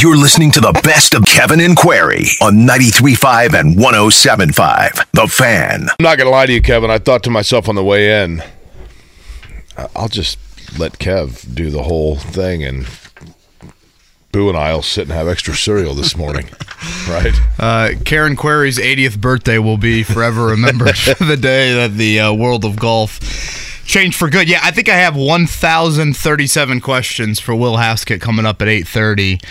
You're listening to the best of Kevin and Query on 93.5 and 107.5. The Fan. I'm not going to lie to you, Kevin. I thought to myself on the way in, I- I'll just let Kev do the whole thing and Boo and I'll sit and have extra cereal this morning. right? Uh, Karen Query's 80th birthday will be forever remembered the day that the uh, world of golf changed for good. Yeah, I think I have 1,037 questions for Will Haskett coming up at 8:30.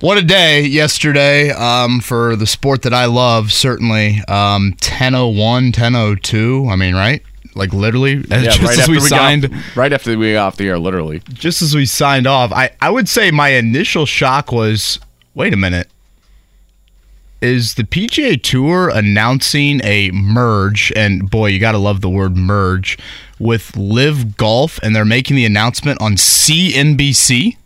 What a day yesterday um, for the sport that I love. Certainly, um, 10:01, 10:02. I mean, right? Like literally, Yeah, just right as after we we signed. got, right after we got off the air, literally. just as we signed off, I, I would say my initial shock was wait a minute. Is the PGA Tour announcing a merge? And boy, you got to love the word merge with LIV Golf, and they're making the announcement on CNBC?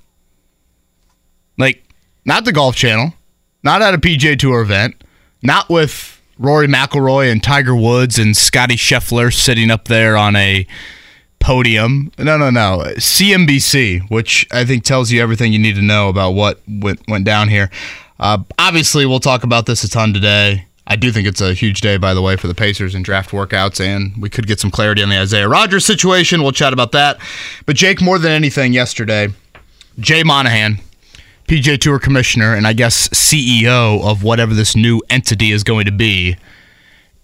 Like, not the Golf Channel, not at a PGA Tour event, not with Rory McIlroy and Tiger Woods and Scotty Scheffler sitting up there on a podium. No, no, no. CNBC, which I think tells you everything you need to know about what went, went down here. Uh, obviously, we'll talk about this a ton today. I do think it's a huge day, by the way, for the Pacers and draft workouts, and we could get some clarity on the Isaiah Rodgers situation. We'll chat about that. But Jake, more than anything, yesterday, Jay Monahan, PGA Tour commissioner, and I guess CEO of whatever this new entity is going to be,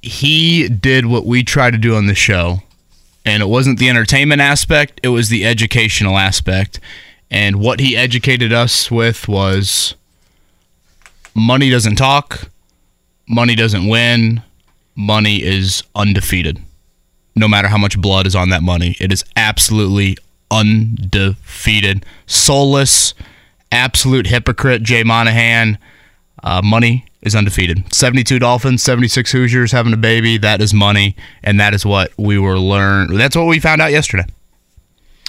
he did what we try to do on the show. And it wasn't the entertainment aspect it was the educational aspect. And what he educated us with was money doesn't talk money doesn't win money is undefeated. No matter how much blood is on that money it is absolutely undefeated soulless absolute hypocrite jay monahan uh, money is undefeated. 72 Dolphins, 76 Hoosiers having a baby. That is money, and that is what we were learned. That's what we found out yesterday.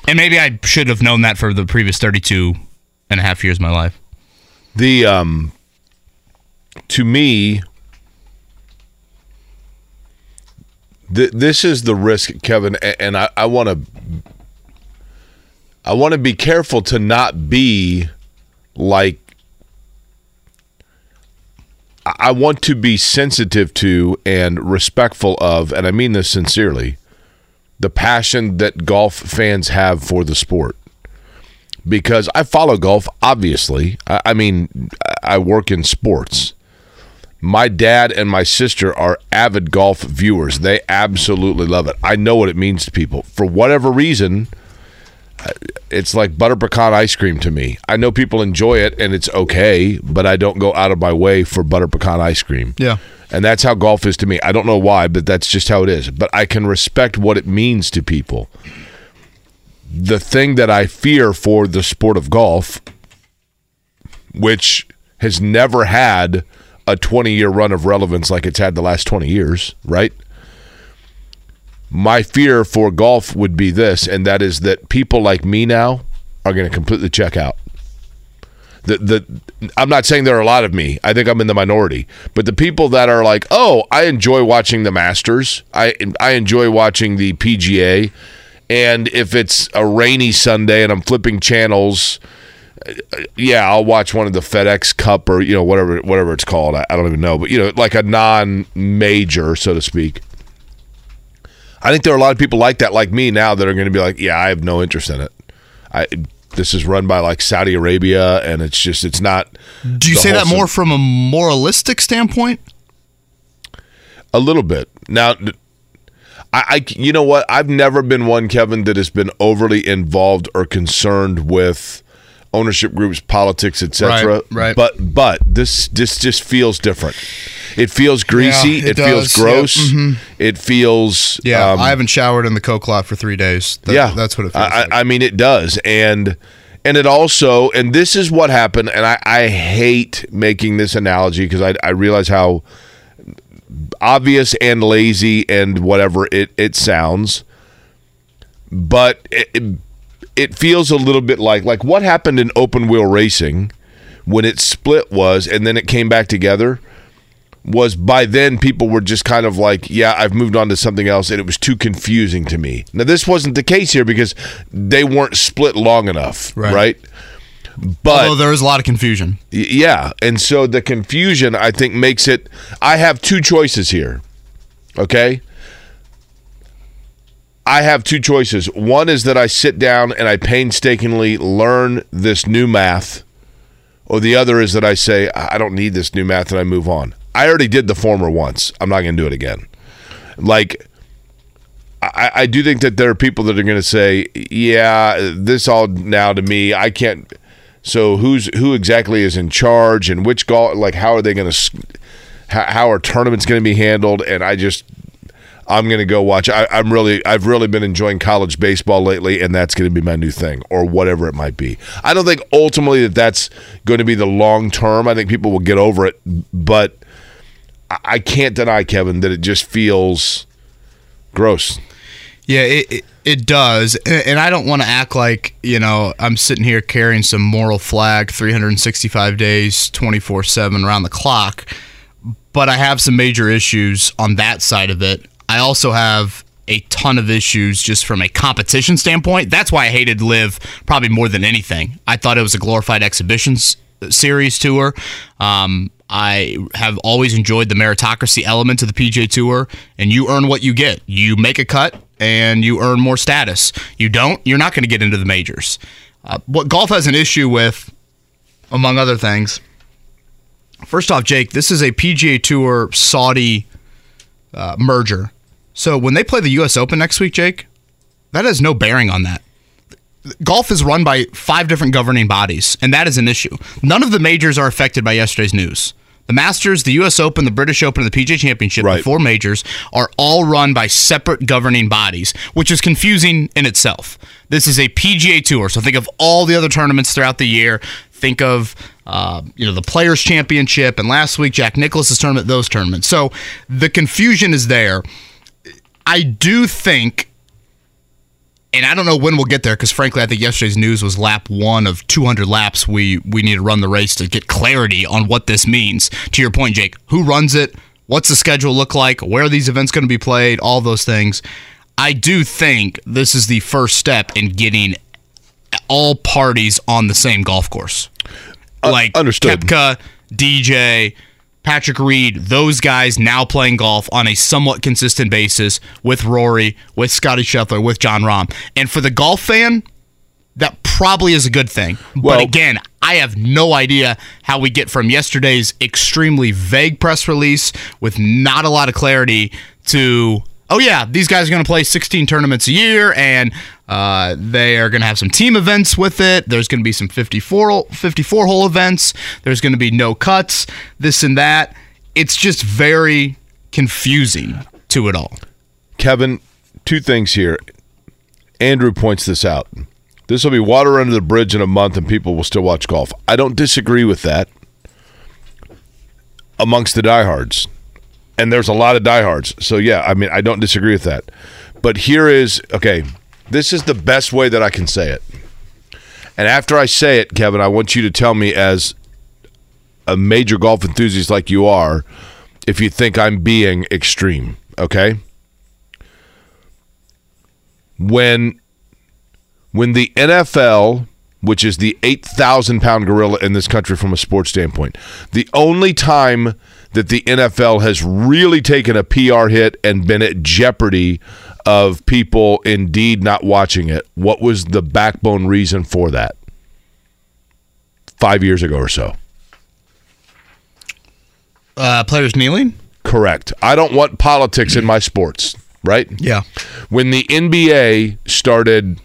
And maybe I should have known that for the previous 32 and a half years of my life. The um to me th- this is the risk, Kevin, and I, want to I want to be careful to not be like I want to be sensitive to and respectful of, and I mean this sincerely, the passion that golf fans have for the sport because I follow golf. Obviously, I, I mean, I work in sports. My dad and my sister are avid golf viewers. They absolutely love it. I know what it means to people. For whatever reason, it's like butter pecan ice cream to me. I know people enjoy it and it's okay, but I don't go out of my way for butter pecan ice cream. Yeah. And that's how golf is to me. I don't know why, but that's just how it is. But I can respect what it means to people the thing that I fear for the sport of golf, which has never had a 20 year run of relevance like it's had the last 20 years, right? My fear for golf would be this, and that is that people like me now are going to completely check out. The, the I'm not saying there are a lot of me. I think I'm in the minority. But the people that are like, "Oh, I enjoy watching the Masters. I I enjoy watching the PGA." And if it's a rainy Sunday and I'm flipping channels, yeah, I'll watch one of the FedEx Cup or you know whatever whatever it's called. I, I don't even know, but you know, like a non-major, so to speak. I think there are a lot of people like that, like me now, that are going to be like, yeah, I have no interest in it. I this is run by like Saudi Arabia, and it's just it's not. Do you say that more from a moralistic standpoint? A little bit. Now, I, I, you know what? I've never been one, Kevin, that has been overly involved or concerned with ownership groups, politics, etc. Right, right. But but this this just feels different. It feels greasy. Yeah, it it feels gross. mhm. It feels Yeah, um, I haven't showered in the Coke lot for three days. That- yeah, that's what it feels I, like. I mean, it does, and and it also, and this is what happened. And I, I hate making this analogy because I, I realize how obvious and lazy and whatever it it sounds. but it, it, it feels a little bit like like what happened in open wheel racing when it split was and then it came back together was by then people were just kind of like, yeah, I've moved on to something else, and it was too confusing to me. Now, this wasn't the case here because they weren't split long enough, right? Right. But Although there was a lot of confusion. Y- Yeah, and so the confusion I think makes it. I have two choices here. Okay. I have two choices. One is that I sit down and I painstakingly learn this new math, or the other is that I say I don't need this new math and I move on. I already did the former once. I'm not going to do it again. Like I, I do think that there are people that are going to say, "Yeah, this all now to me. I can't." So who's who exactly is in charge and which golf? Like how are they going to? How, how are tournaments going to be handled? And I just, I'm going to go watch. I, I'm really, I've really been enjoying college baseball lately, and that's going to be my new thing, or whatever it might be. I don't think ultimately that that's going to be the long term. I think people will get over it, but I, can't deny Kevin that it just feels gross. Yeah, it it, it does, and, and I don't want to act like you know I'm sitting here carrying some moral flag, 365 days, 24 seven around the clock. But I have some major issues on that side of it. I also have a ton of issues just from a competition standpoint. That's why I hated LIV probably more than anything. I thought it was a glorified exhibitions series tour. Um, I have always enjoyed the meritocracy element of the PGA Tour, and you earn what you get. You make a cut, and you earn more status. You don't, you're not going to get into the majors. Uh, what golf has an issue with, among other things, first off, Jake, this is a PGA Tour Saudi uh, merger. So when they play the U.S. Open next week, Jake, that has no bearing on that golf is run by five different governing bodies, and that is an issue. None of the majors are affected by yesterday's news. The Masters, the U.S. Open, the British Open, and the PGA Championship, Right. the four majors, are all run by separate governing bodies, which is confusing in itself. This is a PGA Tour, so think of all the other tournaments throughout the year. Think of uh, you know the Players Championship, and last week Jack Nicklaus's tournament, those tournaments. So the confusion is there. I do think and I don't know when we'll get there because frankly, I think yesterday's news was lap one of 200 laps. We we need to run the race to get clarity on what this means. To your point, Jake, who runs it? What's the schedule look like? Where are these events going to be played? All those things. I do think this is the first step in getting all parties on the same golf course. Uh, like understood. Koepka, DJ, Patrick Reed, those guys now playing golf on a somewhat consistent basis with Rory, with Scotty Scheffler, with Jon Rahm. And for the golf fan, that probably is a good thing. Well- but again, I have no idea how we get from yesterday's extremely vague press release with not a lot of clarity to, oh, yeah, these guys are going to play 16 tournaments a year and uh, they are going to have some team events with it. There's going to be some 54, 54 hole events. There's going to be no cuts, this and that. It's just very confusing to it all. Kevin, two things here. Andrew points this out. This will be water under the bridge in a month and people will still watch golf. I don't disagree with that amongst the diehards. And there's a lot of diehards. So, yeah, I mean, I don't disagree with that. But here is okay, this is the best way that I can say it. And after I say it, Kevin, I want you to tell me, as a major golf enthusiast like you are, if you think I'm being extreme, okay? when when the NFL, which is the eight thousand pound gorilla in this country from a sports standpoint, the only time that the NFL has really taken a PR hit and been at jeopardy of people indeed not watching it, what was the backbone reason for that? Five years ago or so. Uh, players kneeling? Correct. I don't want politics in my sports, right? Yeah. when the NBA started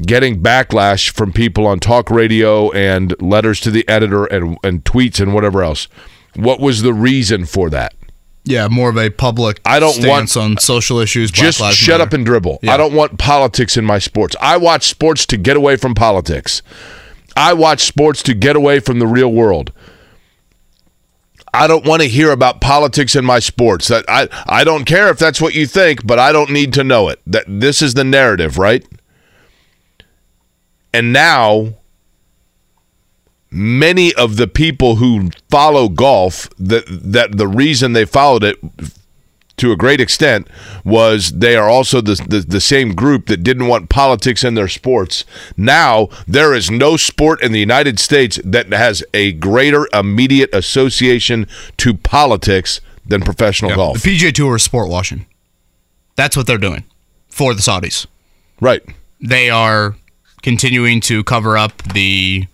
getting backlash from people on talk radio and letters to the editor and, and tweets and whatever else, what was the reason for that? Yeah, more of a public I don't stance want- on social issues. Just shut Matter. up and dribble. Yeah. I don't want politics in my sports. I watch sports to get away from politics. I watch sports to get away from the real world. I don't want to hear about politics in my sports. That I I don't care if that's what you think, but I don't need to know it. That this is the narrative, right? And now many of the people who follow golf that that the reason they followed it to a great extent was they are also the, the, the same group that didn't want politics in their sports. Now there is no sport in the United States that has a greater immediate association to politics than professional golf. The PGA Tour is sport washing. That's what they're doing for the Saudis. right. They are continuing to cover up the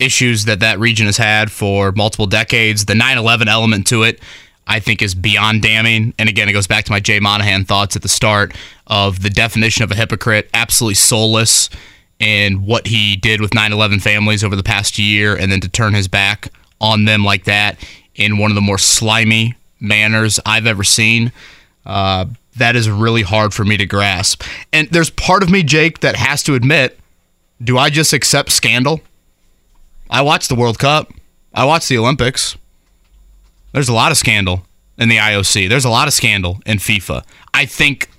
issues that that region has had for multiple decades. The 9/11 element to it, I think, is beyond damning. And again, it goes back to my Jay Monahan thoughts at the start of the definition of a hypocrite, absolutely soulless in what he did with 9/11 families over the past year, and then to turn his back on them like that in one of the more slimy manners I've ever seen. Uh, that is really hard for me to grasp. And there's part of me, Jake, that has to admit, do I just accept scandal? I watched the World Cup. I watched the Olympics. There's a lot of scandal in the IOC. There's a lot of scandal in FIFA. I think,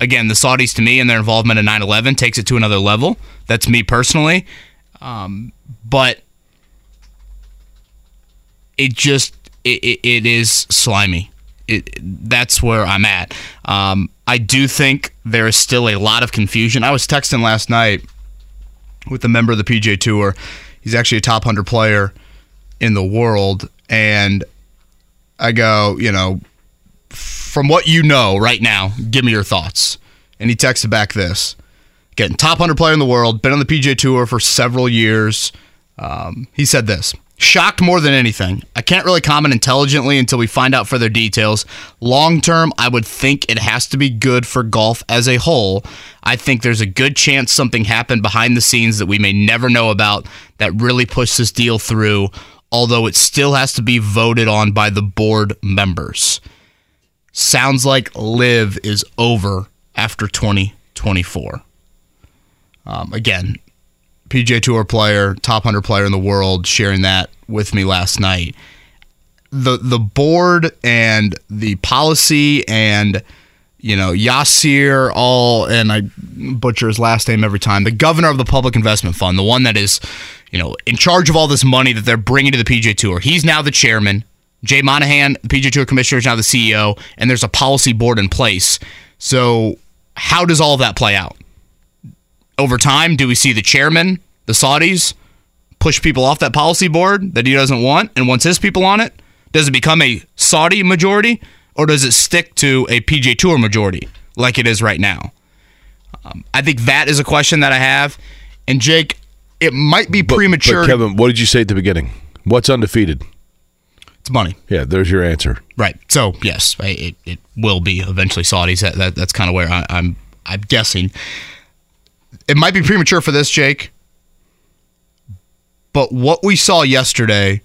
again, the Saudis, to me, and their involvement in 9 11 takes it to another level. That's me personally. Um, but it just, it, it, it is slimy. It, that's where I'm at. Um, I do think there is still a lot of confusion. I was texting last night with a member of the PGA Tour. He's actually a top 100 player in the world. And I go, you know, from what you know right now, give me your thoughts. And he texted back this Getting top 100 player in the world, been on the PGA Tour for several years. Um, he said this Shocked more than anything. I can't really comment intelligently until we find out further details. Long term, I would think it has to be good for golf as a whole. I think there's a good chance something happened behind the scenes that we may never know about that really pushed this deal through, although it still has to be voted on by the board members. Sounds like LIV is over after 2024. Um, again, PGA Tour player, top 100 player in the world, sharing that with me last night. The the board and the policy and you know Yasir all and I butcher his last name every time. The governor of the Public Investment Fund, the one that is you know in charge of all this money that they're bringing to the PGA Tour. He's now the chairman. Jay Monahan, the PGA Tour commissioner, is now the CEO, and there's a policy board in place. So how does all that play out? Over time, do we see the chairman, the Saudis, push people off that policy board that he doesn't want and wants his people on it? Does it become a Saudi majority or does it stick to a PGA Tour majority like it is right now? Um, I think that is a question that I have. And Jake, it might be But- premature. But Kevin, what did you say at the beginning? What's undefeated? it's money. Yeah, there's your answer. Right. So yes, it, it will be eventually Saudis. That, that that's kind of where I, I'm I'm guessing. It might be premature for this, Jake. But what we saw yesterday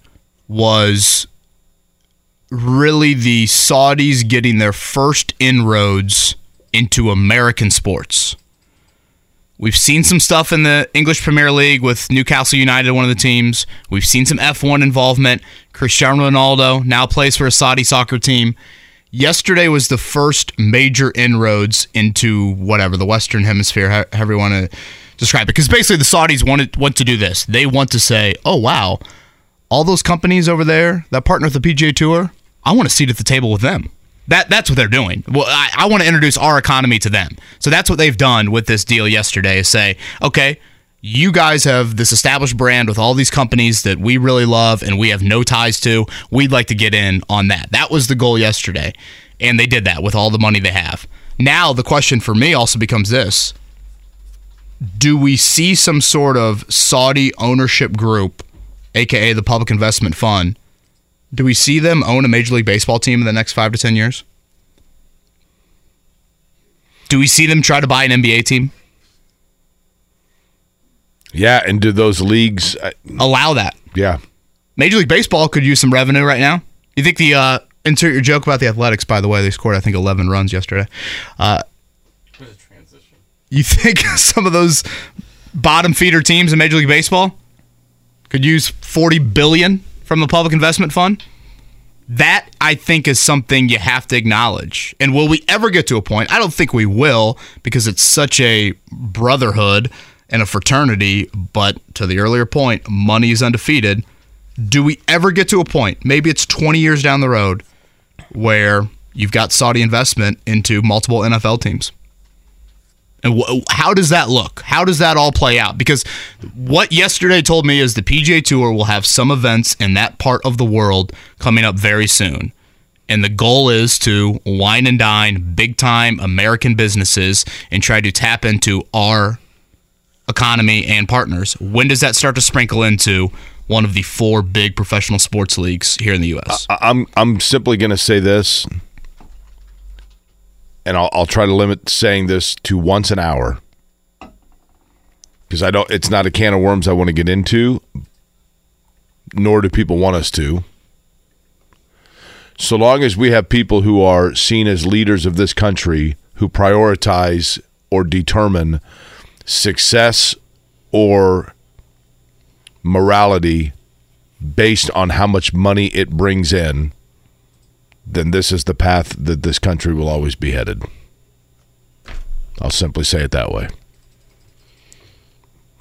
was really the Saudis getting their first inroads into American sports. We've seen some stuff in the English Premier League with Newcastle United, one of the teams. We've seen some F1 involvement. Cristiano Ronaldo now plays for a Saudi soccer team. Yesterday was the first major inroads into whatever the Western Hemisphere, how- however you want to describe it. Because basically, the Saudis wanted want to do this. They want to say, "Oh wow, all those companies over there that partner with the PGA Tour, I want a seat at the table with them." That that's what they're doing. Well, I, I want to introduce our economy to them. So that's what they've done with this deal yesterday. Is say, okay, you guys have this established brand with all these companies that we really love and we have no ties to. We'd like to get in on that. That was the goal yesterday, and they did that with all the money they have. Now the question for me also becomes this: Do we see some sort of Saudi ownership group, aka the Public Investment Fund? Do we see them own a Major League Baseball team in the next five to ten years? Do we see them try to buy an NBA team? Yeah, and do those leagues? Uh, Allow that. yeah, Major League Baseball could use some revenue right now. You think the uh, insert your joke about the Athletics? By the way, they scored I think eleven runs yesterday. Uh, you think some of those bottom feeder teams in Major League Baseball could use forty billion from the Public Investment Fund? That I think is something you have to acknowledge. And will we ever get to a point? I don't think we will because it's such a brotherhood and a fraternity, but to the earlier point, money is undefeated. Do we ever get to a point, maybe it's 20 years down the road, where you've got Saudi investment into multiple NFL teams? And wh- how does that look? How does that all play out? Because what yesterday told me is the PGA Tour will have some events in that part of the world coming up very soon. And the goal is to wine and dine big time American businesses and try to tap into our economy and partners. When does that start to sprinkle into one of the four big professional sports leagues here in the U.S.? I- I'm I'm simply going to say this, and I'll, I'll try to limit saying this to once an hour because I don't. It's not a can of worms I want to get into, nor do people want us to. So long as we have people who are seen as leaders of this country who prioritize or determine success or morality based on how much money it brings in, then this is the path that this country will always be headed. I'll simply say it that way.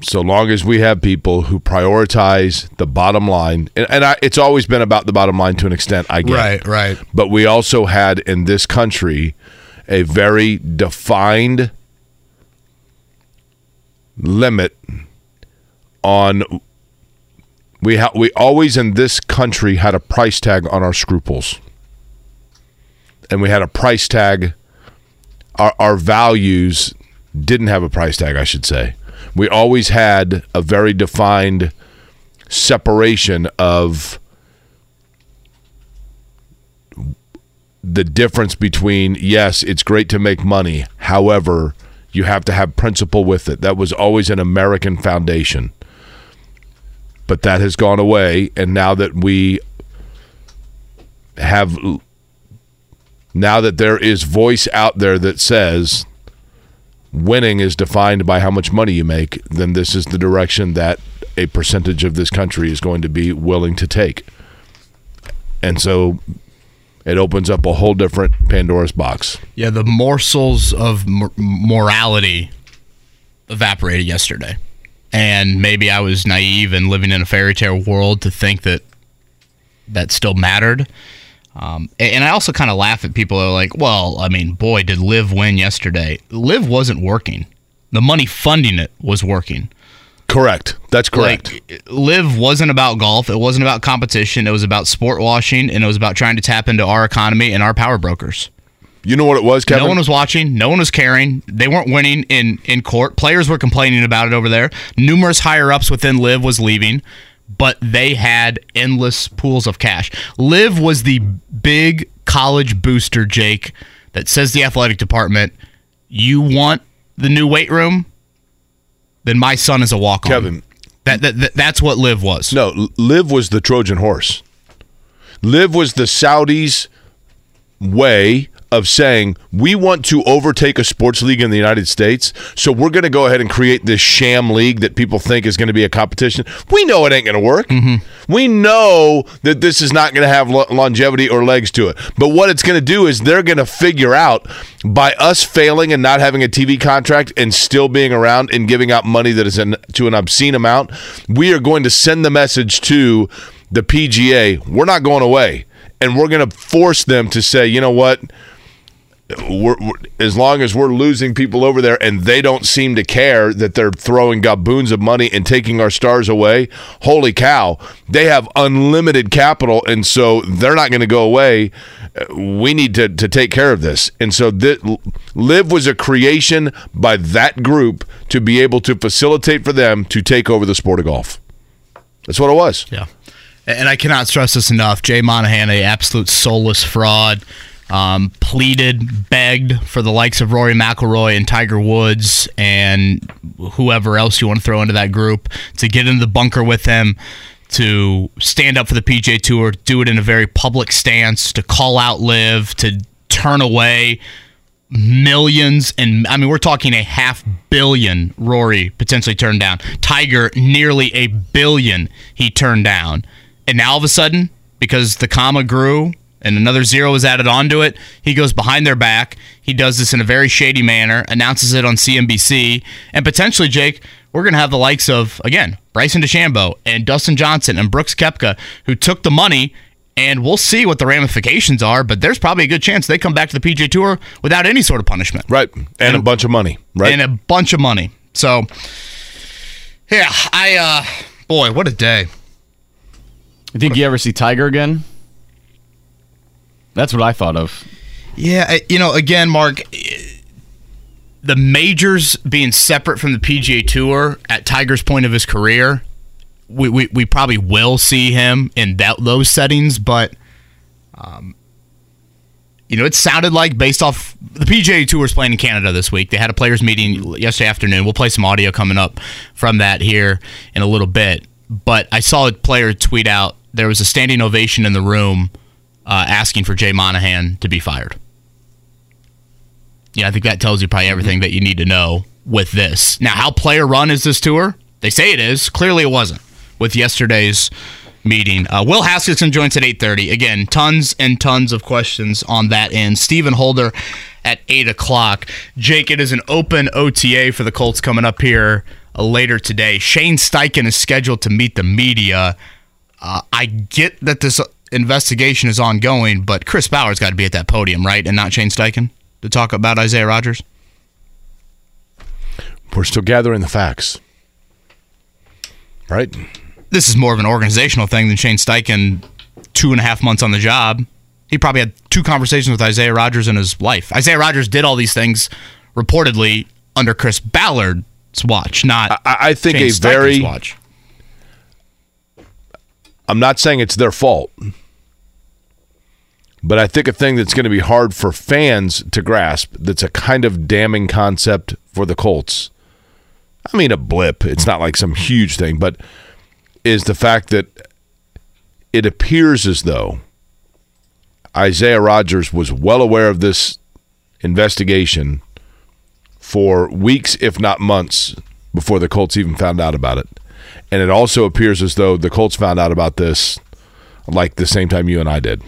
So long as we have people who prioritize the bottom line, and, and I, it's always been about the bottom line to an extent, I get. right. Right. But we also had in this country a very defined limit on we ha- we always in this country had a price tag on our scruples. And we had a price tag our our values didn't have a price tag, I should say. We always had a very defined separation of the difference between yes, it's great to make money. However, you have to have principle with it. That was always an American foundation. But that has gone away and now that we have now that there is voice out there that says winning is defined by how much money you make, then this is the direction that a percentage of this country is going to be willing to take. And so it opens up a whole different Pandora's box. Yeah, the morsels of mor- morality evaporated yesterday. And maybe I was naive and living in a fairy tale world to think that that still mattered. Um, and I also kind of laugh at people who are like, well, I mean, boy, did LIV win yesterday. LIV wasn't working. The money funding it was working. Correct. That's correct. Like, LIV wasn't about golf. It wasn't about competition. It was about sport washing, and it was about trying to tap into our economy and our power brokers. you know what it was, Kevin? No one was watching. No one was caring. They weren't winning in in court. Players were complaining about it over there. Numerous higher ups within LIV was leaving, but they had endless pools of cash. LIV was the big college booster, Jake, that says the athletic department, "You want the new weight room? Then my son is a walk on." Kevin. That, that, that that's what LIV was. No, LIV was the Trojan horse. LIV was the Saudis' way of saying we want to overtake a sports league in the United States, so we're going to go ahead and create this sham league that people think is going to be a competition. We know it ain't going to work. Mm-hmm. We know that this is not going to have lo- longevity or legs to it. But what it's going to do is they're going to figure out by us failing and not having a TV contract and still being around and giving out money that is in, to an obscene amount, we are going to send the message to the PGA, we're not going away. And we're going to force them to say, you know what? We're, we're, as long as we're losing people over there and they don't seem to care that they're throwing gaboons of money and taking our stars away, holy cow, they have unlimited capital and so they're not going to go away. We need to, to take care of this. And so th- LIV was a creation by that group to be able to facilitate for them to take over the sport of golf. That's what it was. Yeah. And I cannot stress this enough. Jay Monahan, a absolute soulless fraud, um, pleaded, begged for the likes of Rory McIlroy and Tiger Woods and whoever else you want to throw into that group to get into the bunker with him, to stand up for the PGA Tour, do it in a very public stance, to call out LIV, to turn away millions and I mean we're talking a half billion Rory potentially turned down. Tiger nearly a billion he turned down. And now all of a sudden because the comma grew and another zero is added onto it, he goes behind their back. He does this in a very shady manner, announces it on CNBC, and potentially Jake, we're going to have the likes of, again, Bryson DeChambeau and Dustin Johnson and Brooks Koepka, who took the money, and we'll see what the ramifications are, but there's probably a good chance they come back to the PGA Tour without any sort of punishment. Right. And, a bunch of money. Right. And a bunch of money. So, yeah, I, uh, boy, what a day. You think you ever see Tiger again? That's what I thought of. Yeah, you know, again, Mark, the majors being separate from the PGA Tour at Tiger's point of his career, we, we, we probably will see him in that those settings, but um, you know, it sounded like based off the PGA Tour is playing in Canada this week. They had a players meeting yesterday afternoon. We'll play some audio coming up from that here in a little bit. But I saw a player tweet out there was a standing ovation in the room uh, asking for Jay Monahan to be fired. Yeah, I think that tells you probably everything that you need to know with this. Now, how player run is this tour? They say it is. Clearly, it wasn't with yesterday's meeting. Uh, Will Haskett joins at 8.30. Again, tons and tons of questions on that end. Stephen Holder at 8 o'clock. Jake, it is an open OTA for the Colts coming up here uh, later today. Shane Steichen is scheduled to meet the media. Uh, I get that this investigation is ongoing, but Chris Ballard's got to be at that podium, right? And not Shane Steichen to talk about Isaiah Rodgers? We're still gathering the facts. Right? this is more of an organizational thing than Shane Steichen two and a half months on the job. He probably had two conversations with Isaiah Rodgers in his life. Isaiah Rodgers did all these things reportedly under Chris Ballard's watch, not I, I think Shane a Steichen's very. watch. I'm not saying it's their fault, but I think a thing that's going to be hard for fans to grasp that's a kind of damning concept for the Colts. I mean, a blip. It's not like some huge thing, but is the fact that it appears as though Isaiah Rodgers was well aware of this investigation for weeks, if not months, before the Colts even found out about it. And it also appears as though the Colts found out about this like the same time you and I did.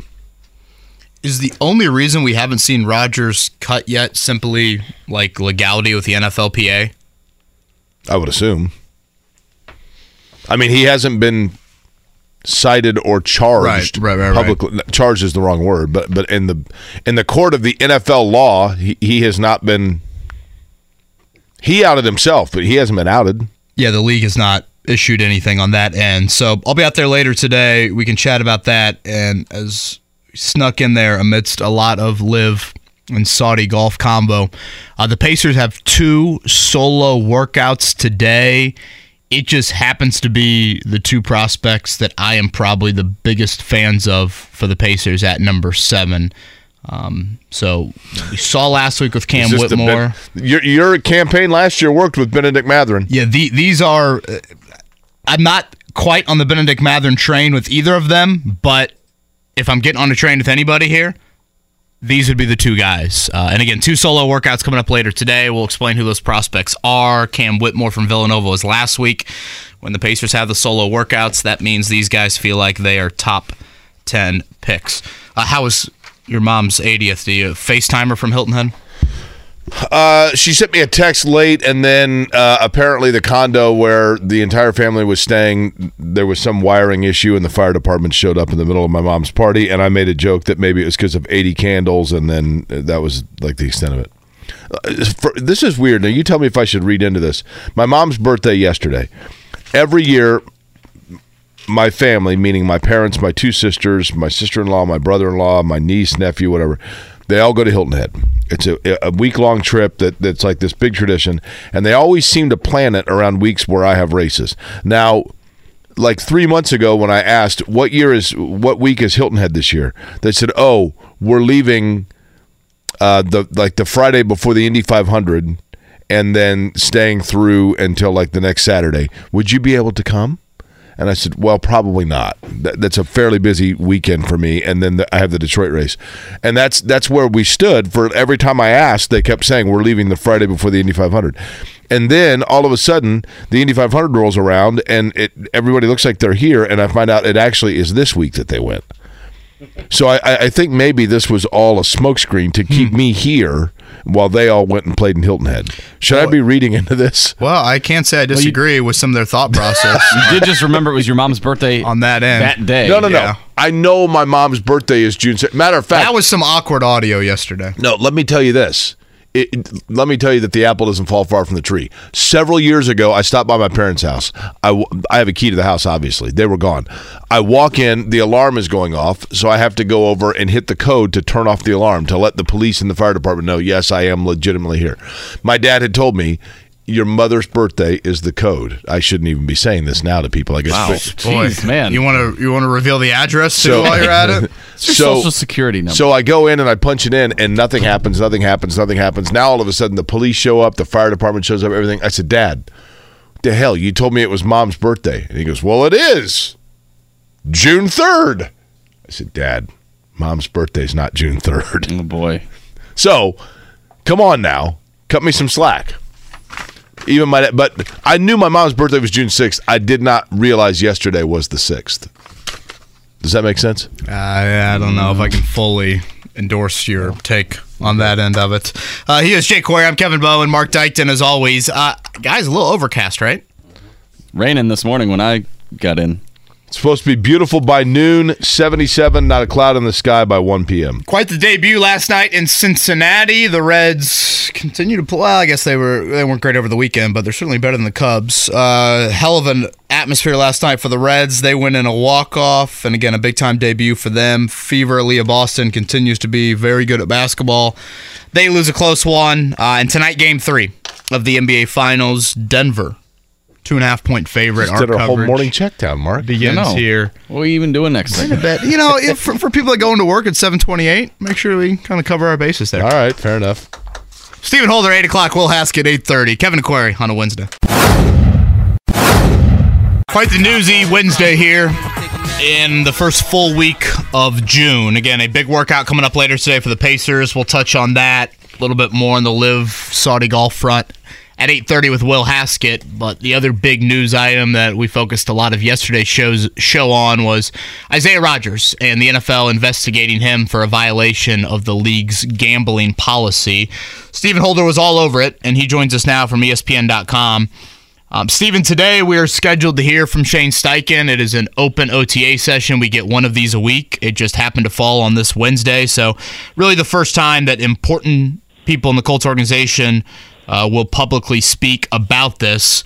Is the only reason we haven't seen Rodgers cut yet simply like legality with the NFLPA? I would assume. I mean, he hasn't been cited or charged right, right, right. publicly. Charged is the wrong word, but but in the in the court of the NFL law, he, he has not been. He outed himself, but he hasn't been outed. Yeah, the league has not issued anything on that end. So I'll be out there later today. We can chat about that. And as snuck in there amidst a lot of LIV and Saudi golf combo, uh, the Pacers have two solo workouts today. It just happens to be the two prospects that I am probably the biggest fans of for the Pacers at number seven. Um, so we saw last week with Cam Whitmore. Ben- your your campaign last year worked with Bennedict Mathurin. Yeah, the, these are. I'm not quite on the Bennedict Mathurin train with either of them, but if I'm getting on a train with anybody here, these would be the two guys. Uh, and again, two solo workouts coming up later today. We'll explain who those prospects are. Cam Whitmore from Villanova was last week. When the Pacers have the solo workouts, that means these guys feel like they are top 10 picks. Uh, how was your mom's 80th? Do you FaceTime her from Hilton Head? Uh, she sent me a text late, and then uh, apparently the condo where the entire family was staying, there was some wiring issue, and the fire department showed up in the middle of my mom's party. And I made a joke that maybe it was because of 80 candles, and then that was like the extent of it. Uh, for, this is weird. Now, you tell me if I should read into this. My mom's birthday yesterday. Every year, my family, meaning my parents, my two sisters, my sister in law, my brother in law, my niece, nephew, whatever, they all go to Hilton Head. It's a, a week long trip that, that's like this big tradition, and they always seem to plan it around weeks where I have races. Now, like three months ago, when I asked what year is what week is Hilton Head this year, they said, "Oh, we're leaving uh, the like the Friday before the Indy 500, and then staying through until like the next Saturday. Would you be able to come?" And I said, "Well, probably not. That, that's a fairly busy weekend for me, and then the, I have the Detroit race, and that's that's where we stood for every time I asked. They kept saying we're leaving the Friday before the Indy 500, and then all of a sudden the Indy 500 rolls around, and it everybody looks like they're here, and I find out it actually is this week that they went. So I, I I think maybe this was all a smokescreen to keep hmm. me here while they all went and played in Hilton Head. Should I be reading into this? Well, I can't say I disagree with some of their thought process You did just remember it was your mom's birthday on that end. that day. No, no, yeah. no. I know my mom's birthday is June 6th. Matter of fact, that was some awkward audio yesterday. No, let me tell you this. It, let me tell you that the apple doesn't fall far from the tree. Several years ago, I stopped by my parents' house. I, I have a key to the house, obviously. They were gone. I walk in, the alarm is going off, so I have to go over and hit the code to turn off the alarm to let the police and the fire department know, yes, I am legitimately here. My dad had told me, your mother's birthday is the code. I shouldn't even be saying this now to people, I guess. Wow. but- Jeez, man. You want to you want to reveal the address too So- while you're at it? It's your social security number. So I go in and I punch it in, and nothing happens, nothing happens, nothing happens. Now all of a sudden the police show up, the fire department shows up, everything. I said, Dad, the hell, you told me it was mom's birthday. And he goes, Well, it is. June 3rd. I said, Dad, mom's birthday's not June 3rd. oh boy. So come on now. Cut me some slack. Even my, but I knew my mom's birthday was June 6th. I did not realize yesterday was the 6th. Does that make sense? Uh, yeah, I don't know if I can fully endorse your take on that end of it. Uh, he is Jake Query. I'm Kevin Bowen. Mark Dykton, as always. Uh, guys, a little overcast, right? Raining this morning when I got in. It's supposed to be beautiful by noon, 77, not a cloud in the sky by 1 p.m. Quite the debut last night in Cincinnati. The Reds continue to play. Well, I guess they were they weren't great over the weekend, but they're certainly better than the Cubs. Uh, hell of an atmosphere last night for the Reds. They win in a walk off, and again a big time debut for them. Fever Aliyah Boston continues to be very good at basketball. They lose a close one, uh, and tonight game three of the NBA Finals, Denver. Two and a half point favorite. Did Our our whole morning check down, Mark. begins I know. here What are you even doing next a time? bit. You know, if, for, for people that go into work at 728, make sure we kind of cover our bases there. All right, fair enough. Stephen Holder, 8 o'clock. Will Haskett, 8.30. Kevin Aquari on a Wednesday. Quite the newsy Wednesday here in the first full week of June. Again, a big workout coming up later today for the Pacers. We'll touch on that a little bit more on the LIV Saudi golf front at 8.30 with Will Haskett. But the other big news item that we focused a lot of yesterday's shows, show on was Isaiah Rodgers and the NFL investigating him for a violation of the league's gambling policy. Stephen Holder was all over it, and he joins us now from ESPN.com. Um, Stephen, today we are scheduled to hear from Shane Steichen. It is an open OTA session. We get one of these a week. It just happened to fall on this Wednesday. So, really, the first time that important people in the Colts organization uh, will publicly speak about this.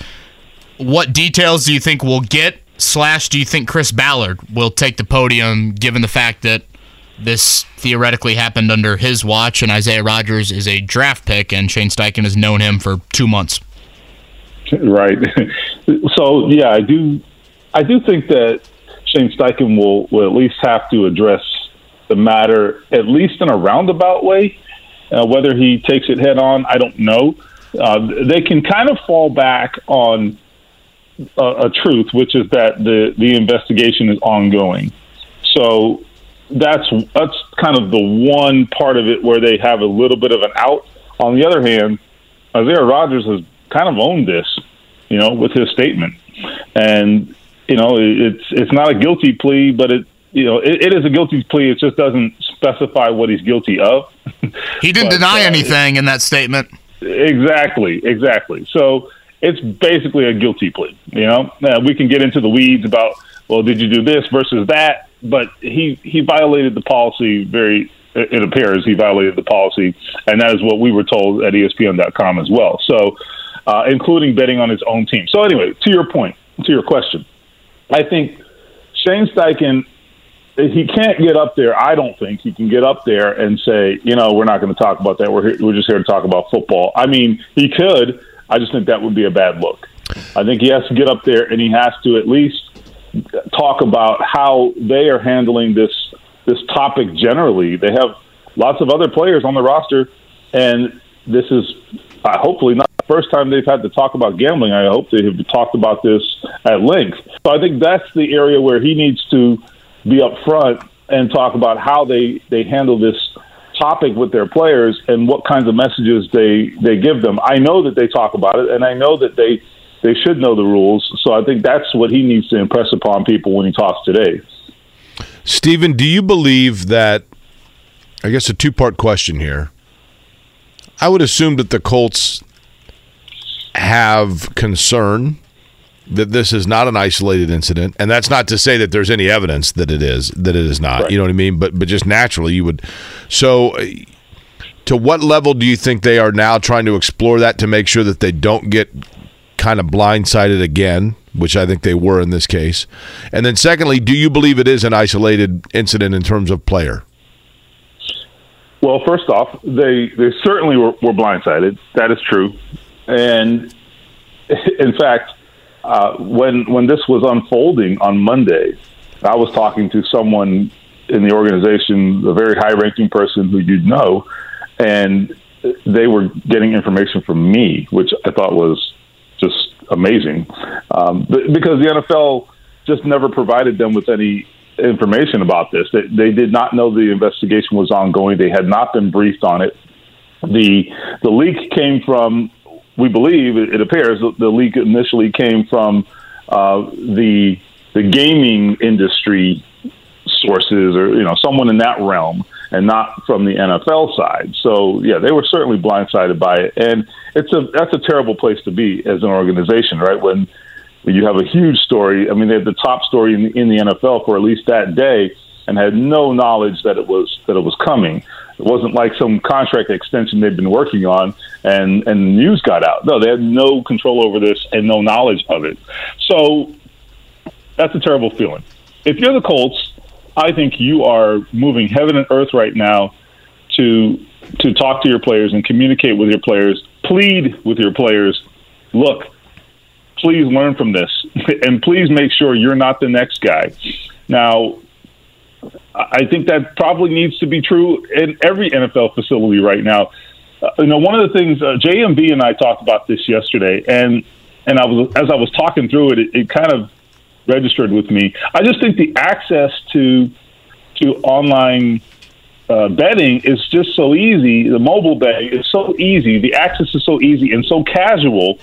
What details do you think we'll get? Slash, do you think Chris Ballard will take the podium given the fact that this theoretically happened under his watch and Isaiah Rodgers is a draft pick and Shane Steichen has known him for two months? Right. so yeah, I do. I do think that Shane Steichen will will at least have to address the matter, at least in a roundabout way. Uh, whether he takes it head on, I don't know. Uh, they can kind of fall back on a, a truth, which is that the the investigation is ongoing. So that's that's kind of the one part of it where they have a little bit of an out. On the other hand, Isaiah Rodgers has kind of owned this, you know, with his statement, and you know, it's it's not a guilty plea, but it you know it, it is a guilty plea. It just doesn't specify what he's guilty of. He didn't But, deny uh, anything in that statement. Exactly, exactly. So it's basically a guilty plea. You know, uh, we can get into the weeds about well, did you do this versus that? But he he violated the policy. Very, it appears he violated the policy, and that is what we were told at ESPN.com as well. So, uh, including betting on his own team. So anyway, to your point, to your question, I think Shane Steichen he can't get up there. I don't think he can get up there and say, you know, we're not going to talk about that. We're here, we're just here to talk about football. I mean, he could. I just think that would be a bad look. I think he has to get up there and he has to at least talk about how they are handling this this topic generally. They have lots of other players on the roster, and this is uh, hopefully not the first time they've had to talk about gambling. I hope they have talked about this at length. So I think that's the area where he needs to be upfront and talk about how they they handle this topic with their players and what kinds of messages they they give them. I know that they talk about it, and I know that they they should know the rules. So I think that's what he needs to impress upon people when he talks today. Stephen, do you believe that? I guess a two part question here. I would assume that the Colts have concern that this is not an isolated incident, and that's not to say that there's any evidence that it is that it is not. Right. You know what I mean? But but just naturally, you would. So, to what level do you think they are now trying to explore that to make sure that they don't get kind of blindsided again, which I think they were in this case? And then, secondly, do you believe it is an isolated incident in terms of player? Well, first off, they they certainly were, were blindsided. That is true, and in fact, uh, when when this was unfolding on Monday, I was talking to someone in the organization, a very high-ranking person who you'd know, and they were getting information from me, which I thought was just amazing, um, because the NFL just never provided them with any information about this. They, they did not know the investigation was ongoing. They had not been briefed on it. The the leak came from, we believe, it, it appears, the, the leak initially came from uh, the the gaming industry sources, or you know, someone in that realm, and not from the NFL side. So yeah, they were certainly blindsided by it, and it's a that's a terrible place to be as an organization, right? When when you have a huge story. I mean, they had the top story in, in the NFL for at least that day, and had no knowledge that it was that it was coming. It wasn't like some contract extension they'd been working on, and and the news got out. No, they had no control over this and no knowledge of it. So that's a terrible feeling. If you're the Colts, I think you are moving heaven and earth right now to to talk to your players and communicate with your players, plead with your players. Look, please learn from this, and please make sure you're not the next guy. Now, I think that probably needs to be true in every NFL facility right now. Uh, you know, one of the things uh, JMB and I talked about this yesterday, and and I was as I was talking through it, it, it kind of registered with me. I just think the access to to online uh, betting is just so easy. The mobile betting is so easy. The access is so easy and so casual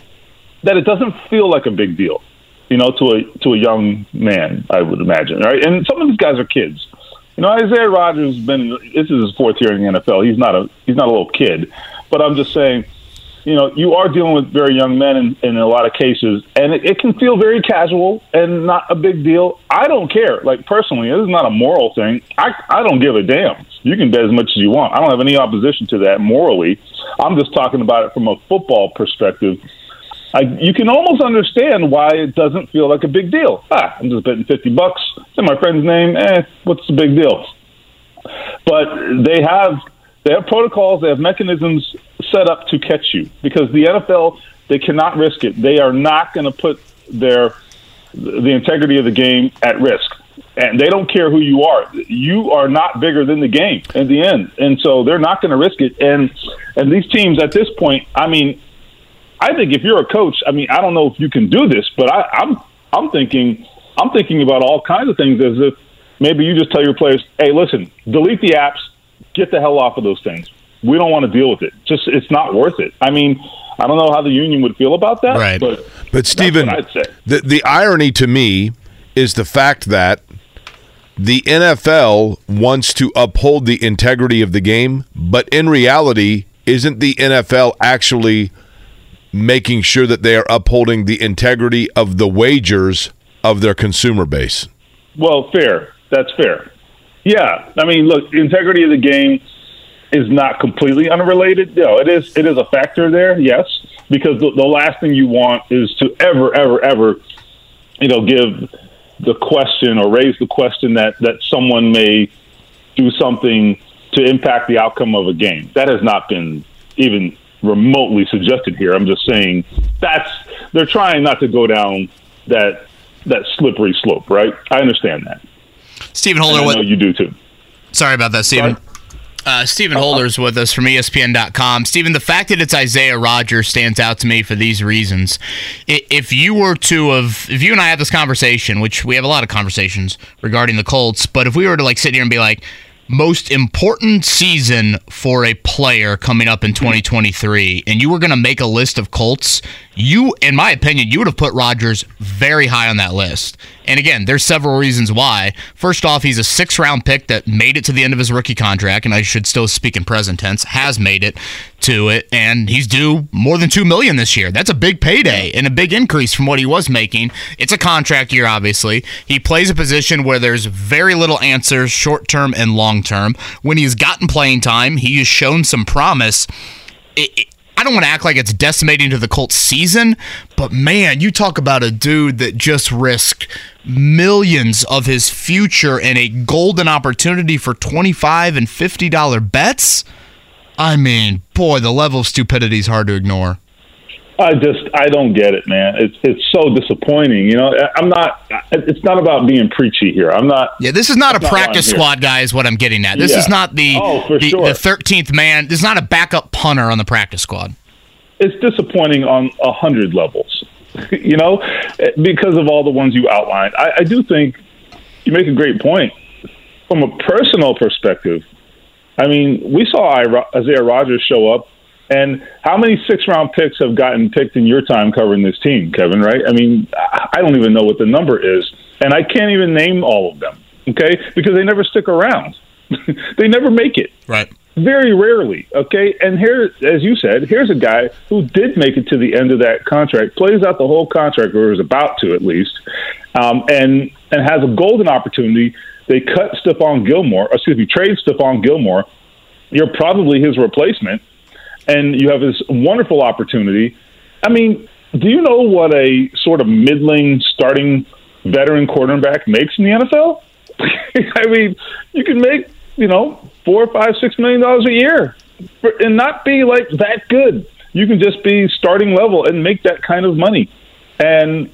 that it doesn't feel like a big deal, you know, to a to a young man, I would imagine, right? And some of these guys are kids. You know, Isaiah Rodgers has been this is his fourth year in the NFL. He's not a he's not a little kid, but I'm just saying, you know, you are dealing with very young men in, in a lot of cases, and it, it can feel very casual and not a big deal. I don't care. Like personally, this is not a moral thing. I I don't give a damn. You can bet as much as you want. I don't have any opposition to that morally. I'm just talking about it from a football perspective. I, you can almost understand why it doesn't feel like a big deal. Ah, I'm just betting fifty bucks. It's in my friend's name. Eh, what's the big deal? But they have they have protocols, they have mechanisms set up to catch you because the NFL they cannot risk it. They are not going to put their the integrity of the game at risk. And they don't care who you are. You are not bigger than the game in the end. And so they're not going to risk it. And and these teams at this point, I mean, I think if you're a coach, I mean, I don't know if you can do this, but I, I'm I'm thinking I'm thinking about all kinds of things as if maybe you just tell your players, "Hey, listen, delete the apps, get the hell off of those things. We don't want to deal with it. Just it's not worth it." I mean, I don't know how the union would feel about that, Right. But But Stephen, that's what I'd say. the the irony to me is the fact that the NFL wants to uphold the integrity of the game, but in reality, isn't the NFL actually making sure that they are upholding the integrity of the wagers of their consumer base? Well, fair. That's fair. Yeah, I mean, look, the integrity of the game is not completely unrelated. No, it is. It is a factor there. Yes, because the, the last thing you want is to ever, ever, ever, you know, give the question or raise the question that that someone may do something to impact the outcome of a game. That has not been even remotely suggested here. I'm just saying that's they're trying not to go down that that slippery slope, right? I understand that. Stephen Holder, what, you do too. sorry about that, Stephen. Sorry. Uh, Stephen Holder's with us from ESPN.com. Stephen, the fact that it's Isaiah Rodgers stands out to me for these reasons. If you were to have, if you and I had this conversation, which we have a lot of conversations regarding the Colts, but if we were to like sit here and be like, most important season for a player coming up in 2023 and you were going to make a list of Colts, you in my opinion, you would have put Rodgers very high on that list. And again, there's several reasons why. First off, he's a 6-round pick that made it to the end of his rookie contract and I should still speak in present tense, has made it to it and he's due more than 2 million this year. That's a big payday and a big increase from what he was making. It's a contract year obviously. He plays a position where there's very little answers short term and long term. When he's gotten playing time, he has shown some promise. It, it, I don't want to act like it's decimating to the Colts season, but man, you talk about a dude that just risked millions of his future and a golden opportunity for 25 and $50 bets. I mean, boy, the level of stupidity is hard to ignore. I just I don't get it, man. It's it's so disappointing. You know, I'm not. It's not about being preachy here. I'm not. Yeah, this is not a practice squad guy. Is what I'm getting at. This Yeah. is not the Oh, the, sure. the 13th man. This is not a backup punter on the practice squad. It's disappointing on a hundred levels. you know, because of all the ones you outlined. I, I do think you make a great point from a personal perspective. I mean, we saw Isaiah Rodgers show up, and how many six round picks have gotten picked in your time covering this team, Kevin? Right? I mean, I don't even know what the number is, and I can't even name all of them. Okay, because they never stick around. they never make it. Right. Very rarely, okay? And here, as you said, here's a guy who did make it to the end of that contract, plays out the whole contract, or is about to at least, um, and and has a golden opportunity. They cut Stephon Gilmore, excuse me, trade Stephon Gilmore. You're probably his replacement, and you have this wonderful opportunity. I mean, do you know what a sort of middling starting veteran quarterback makes in the NFL? I mean, you can make you know four, five, six million dollars a year, and not be like that good. You can just be starting level and make that kind of money, and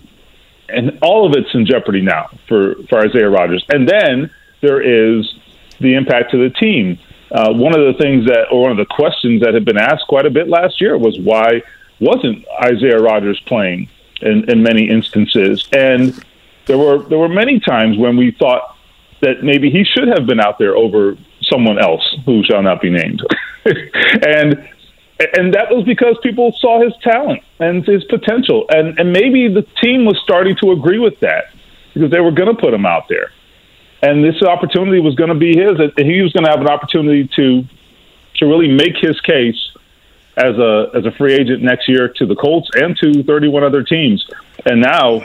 and all of it's in jeopardy now for for Isaiah Rodgers. And then there is the impact to the team. Uh, one of the things that, or one of the questions that had been asked quite a bit last year was why wasn't Isaiah Rodgers playing in, in many instances? And there were there were many times when we thought that maybe he should have been out there over someone else who shall not be named, and and that was because people saw his talent and his potential, and and maybe the team was starting to agree with that because they were going to put him out there, and this opportunity was going to be his, he was going to have an opportunity to to really make his case as a as a free agent next year to the Colts and to 31 other teams, and now.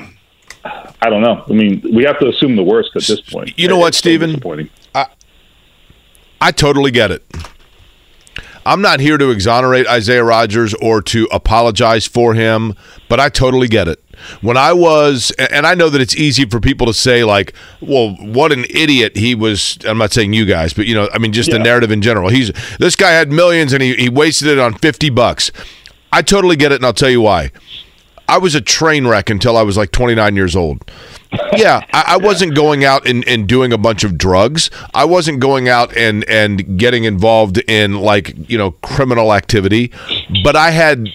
I don't know. I mean, we have to assume the worst at this point. You know what, Stephen? disappointing. I totally get it. I'm not here to exonerate Isaiah Rodgers or to apologize for him, but I totally get it. When I was, and I know that it's easy for people to say, like, well, what an idiot he was. I'm not saying you guys, but, you know, I mean, just the narrative in general. He's This guy had millions and he, he wasted it on 50 bucks. I totally get it, and I'll tell you why. I was a train wreck until I was like 29 years old. Yeah, I, I wasn't going out and, and doing a bunch of drugs. I wasn't going out and, and getting involved in like, you know, criminal activity. But I had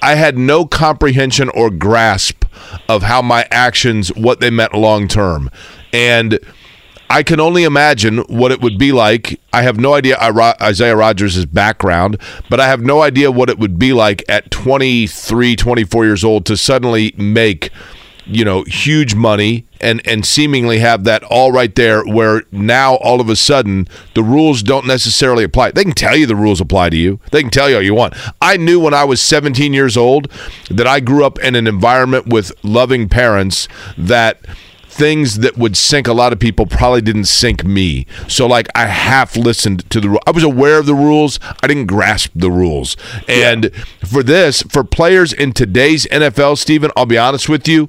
I had no comprehension or grasp of how my actions, what they meant long term. And I can only imagine what it would be like. I have no idea Isaiah Rodgers' background, but I have no idea what it would be like at 23, 24 years old to suddenly make you know huge money and and seemingly have that all right there where now all of a sudden the rules don't necessarily apply. They can tell you the rules apply to you. They can tell you all you want. I knew when i was 17 years old that i grew up in an environment with loving parents that things that would sink a lot of people probably didn't sink me. So like I half listened to the I was aware of the rules, I didn't grasp the rules. And for this, for players in today's NFL, Stephen, I'll be honest with you,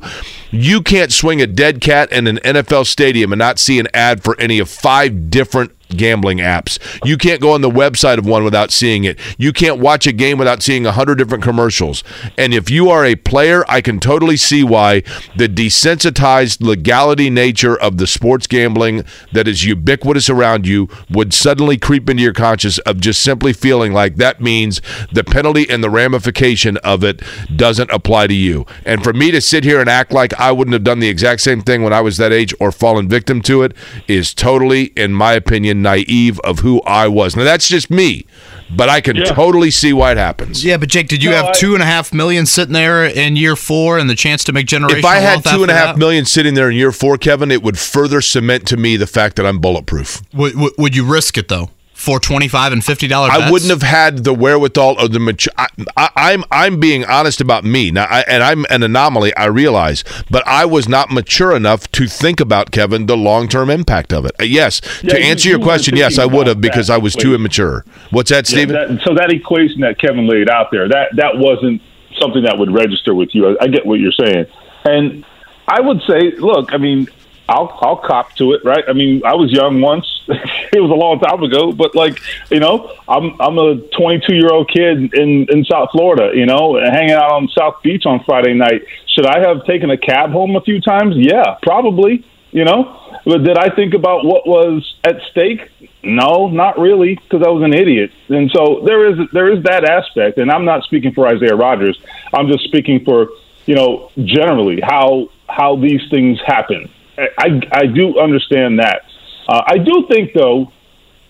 you can't swing a dead cat in an NFL stadium and not see an ad for any of five different gambling apps. You can't go on the website of one without seeing it. You can't watch a game without seeing a hundred different commercials. And if you are a player, I can totally see why the desensitized legality nature of the sports gambling that is ubiquitous around you would suddenly creep into your conscience of just simply feeling like that means the penalty and the ramification of it doesn't apply to you. And for me to sit here and act like I wouldn't have done the exact same thing when I was that age or fallen victim to it is totally, in my opinion, naive of who I was. Now that's just me, but I can Yeah. totally see why it happens. Yeah, but Jake, did you No, have I- two and a half million sitting there in year four and the chance to make generational If I had wealth two and a after half that? million sitting there in year four, Kevin, it would further cement to me the fact that I'm bulletproof. Would, would, would you risk it though? For twenty five and fifty dollars, I wouldn't have had the wherewithal or the mature. I, I, I'm I'm being honest about me now, I, and I'm an anomaly. I realize, but I was not mature enough to think about Kevin the long term impact of it. Uh, yes, Yeah, to you- answer your were question, yes, I would have because I was too immature. What's that, Yeah, Stephen? that, so that equation that Kevin laid out there, that that wasn't something that would register with you. I, I get what you're saying, and I would say, look, I mean, I'll I'll cop to it, right? I mean, I was young once. it was a long time ago, but like, you know, I'm I'm a 22 year old kid in in South Florida, you know, hanging out on South Beach on Friday night. Should I have taken a cab home a few times? Yeah, probably. You know, but did I think about what was at stake? No, not really, because I was an idiot. And so there is there is that aspect, and I'm not speaking for Isaiah Rodgers. I'm just speaking for you know generally how how these things happen. I I, do understand that. Uh, I do think though,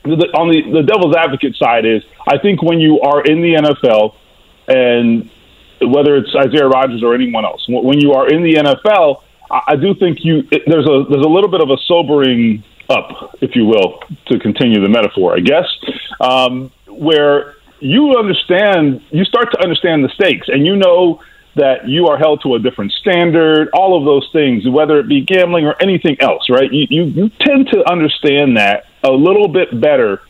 the, on the the devil's advocate side is I think when you are in the NFL and whether it's Isaiah Rodgers or anyone else, when when you are in the NFL, I, I do think you it, there's a there's a little bit of a sobering up, if you will, to continue the metaphor, I guess, um, where you understand, you start to understand the stakes, and you know that you are held to a different standard, all of those things, whether it be gambling or anything else, right? You, you, you tend to understand that a little bit better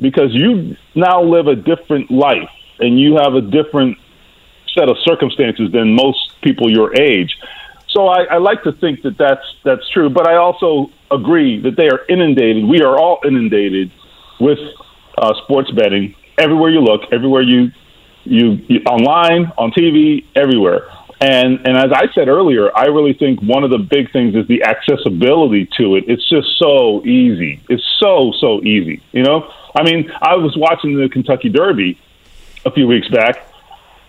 because you now live a different life and you have a different set of circumstances than most people your age. So I, I like to think that that's that's true, but I also agree that they are inundated. We are all inundated with uh, sports betting everywhere you look, everywhere you, you you online, on TV, everywhere. And and as I said earlier, I really think one of the big things is the accessibility to it. It's just so easy. It's so so easy. You know, I mean, I was watching the Kentucky Derby a few weeks back.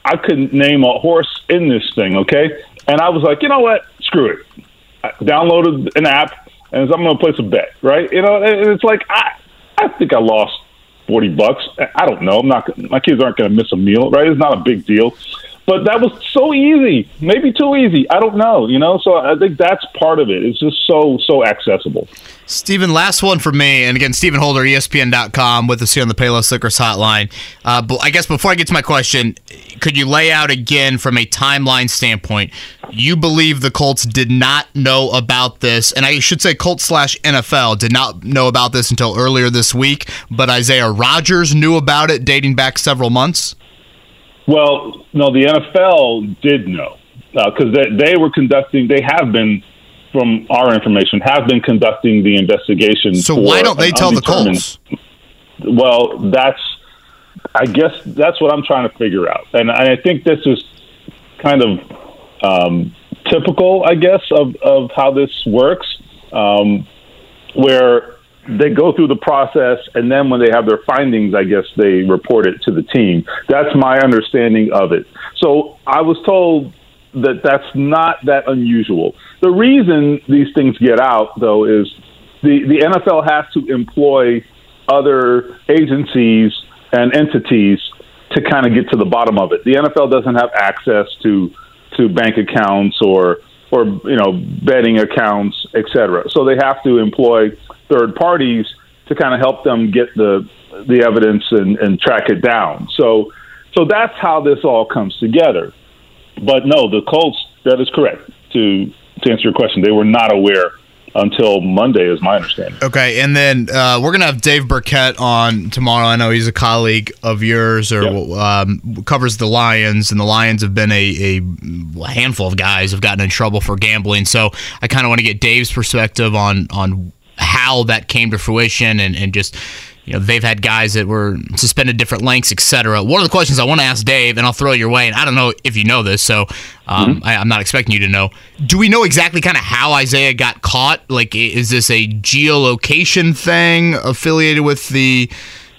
I couldn't name a horse in this thing, okay? And I was like, you know what? Screw it. I downloaded an app and I'm going to place a bet, right? You know, and it's like I, I think I lost forty bucks. I don't know. I'm not. My kids aren't going to miss a meal, right? It's not a big deal. But that was so easy, maybe too easy. I don't know, you know. So I think that's part of it. It's just so so accessible. Stephen, last one for me. And again, Stephen Holder, ESPN.com, with us here on the Payless Liquors Hotline. Uh, but I guess before I get to my question, could you lay out again from a timeline standpoint? You believe the Colts did not know about this, and I should say Colts slash NFL did not know about this until earlier this week, but Isaiah Rodgers knew about it dating back several months. Well, no, the NFL did know because they, they were conducting. They have been, from our information, have been conducting the investigation. So why don't they tell the Colts? Well, that's. I guess that's what I'm trying to figure out, and I think this is kind of um, typical, I guess, of of how this works, um, where they go through the process, and then when they have their findings, I guess they report it to the team. That's my understanding of it. So I was told that that's not that unusual. The reason these things get out, though, is the the NFL has to employ other agencies and entities to kind of get to the bottom of it. The NFL doesn't have access to to bank accounts or or you know betting accounts, et cetera. So they have to employ third parties to kind of help them get the the evidence and, and track it down. So so that's how this all comes together. But no, the Colts. That is correct. To to answer your question, they were not aware until Monday, is my understanding. Okay, and then uh, we're gonna have Dave Birkett on tomorrow. I know he's a colleague of yours, or um, covers the Lions, and the Lions have been a, a handful of guys have gotten in trouble for gambling. So I kind of want to get Dave's perspective on on how that came to fruition, and, and just you know they've had guys that were suspended different lengths, etc. One of the questions I want to ask Dave, and I'll throw it your way, and I don't know if you know this, so um, I, I'm not expecting you to know. Do we know exactly kind of how Isaiah got caught? Like, is this a geolocation thing affiliated with the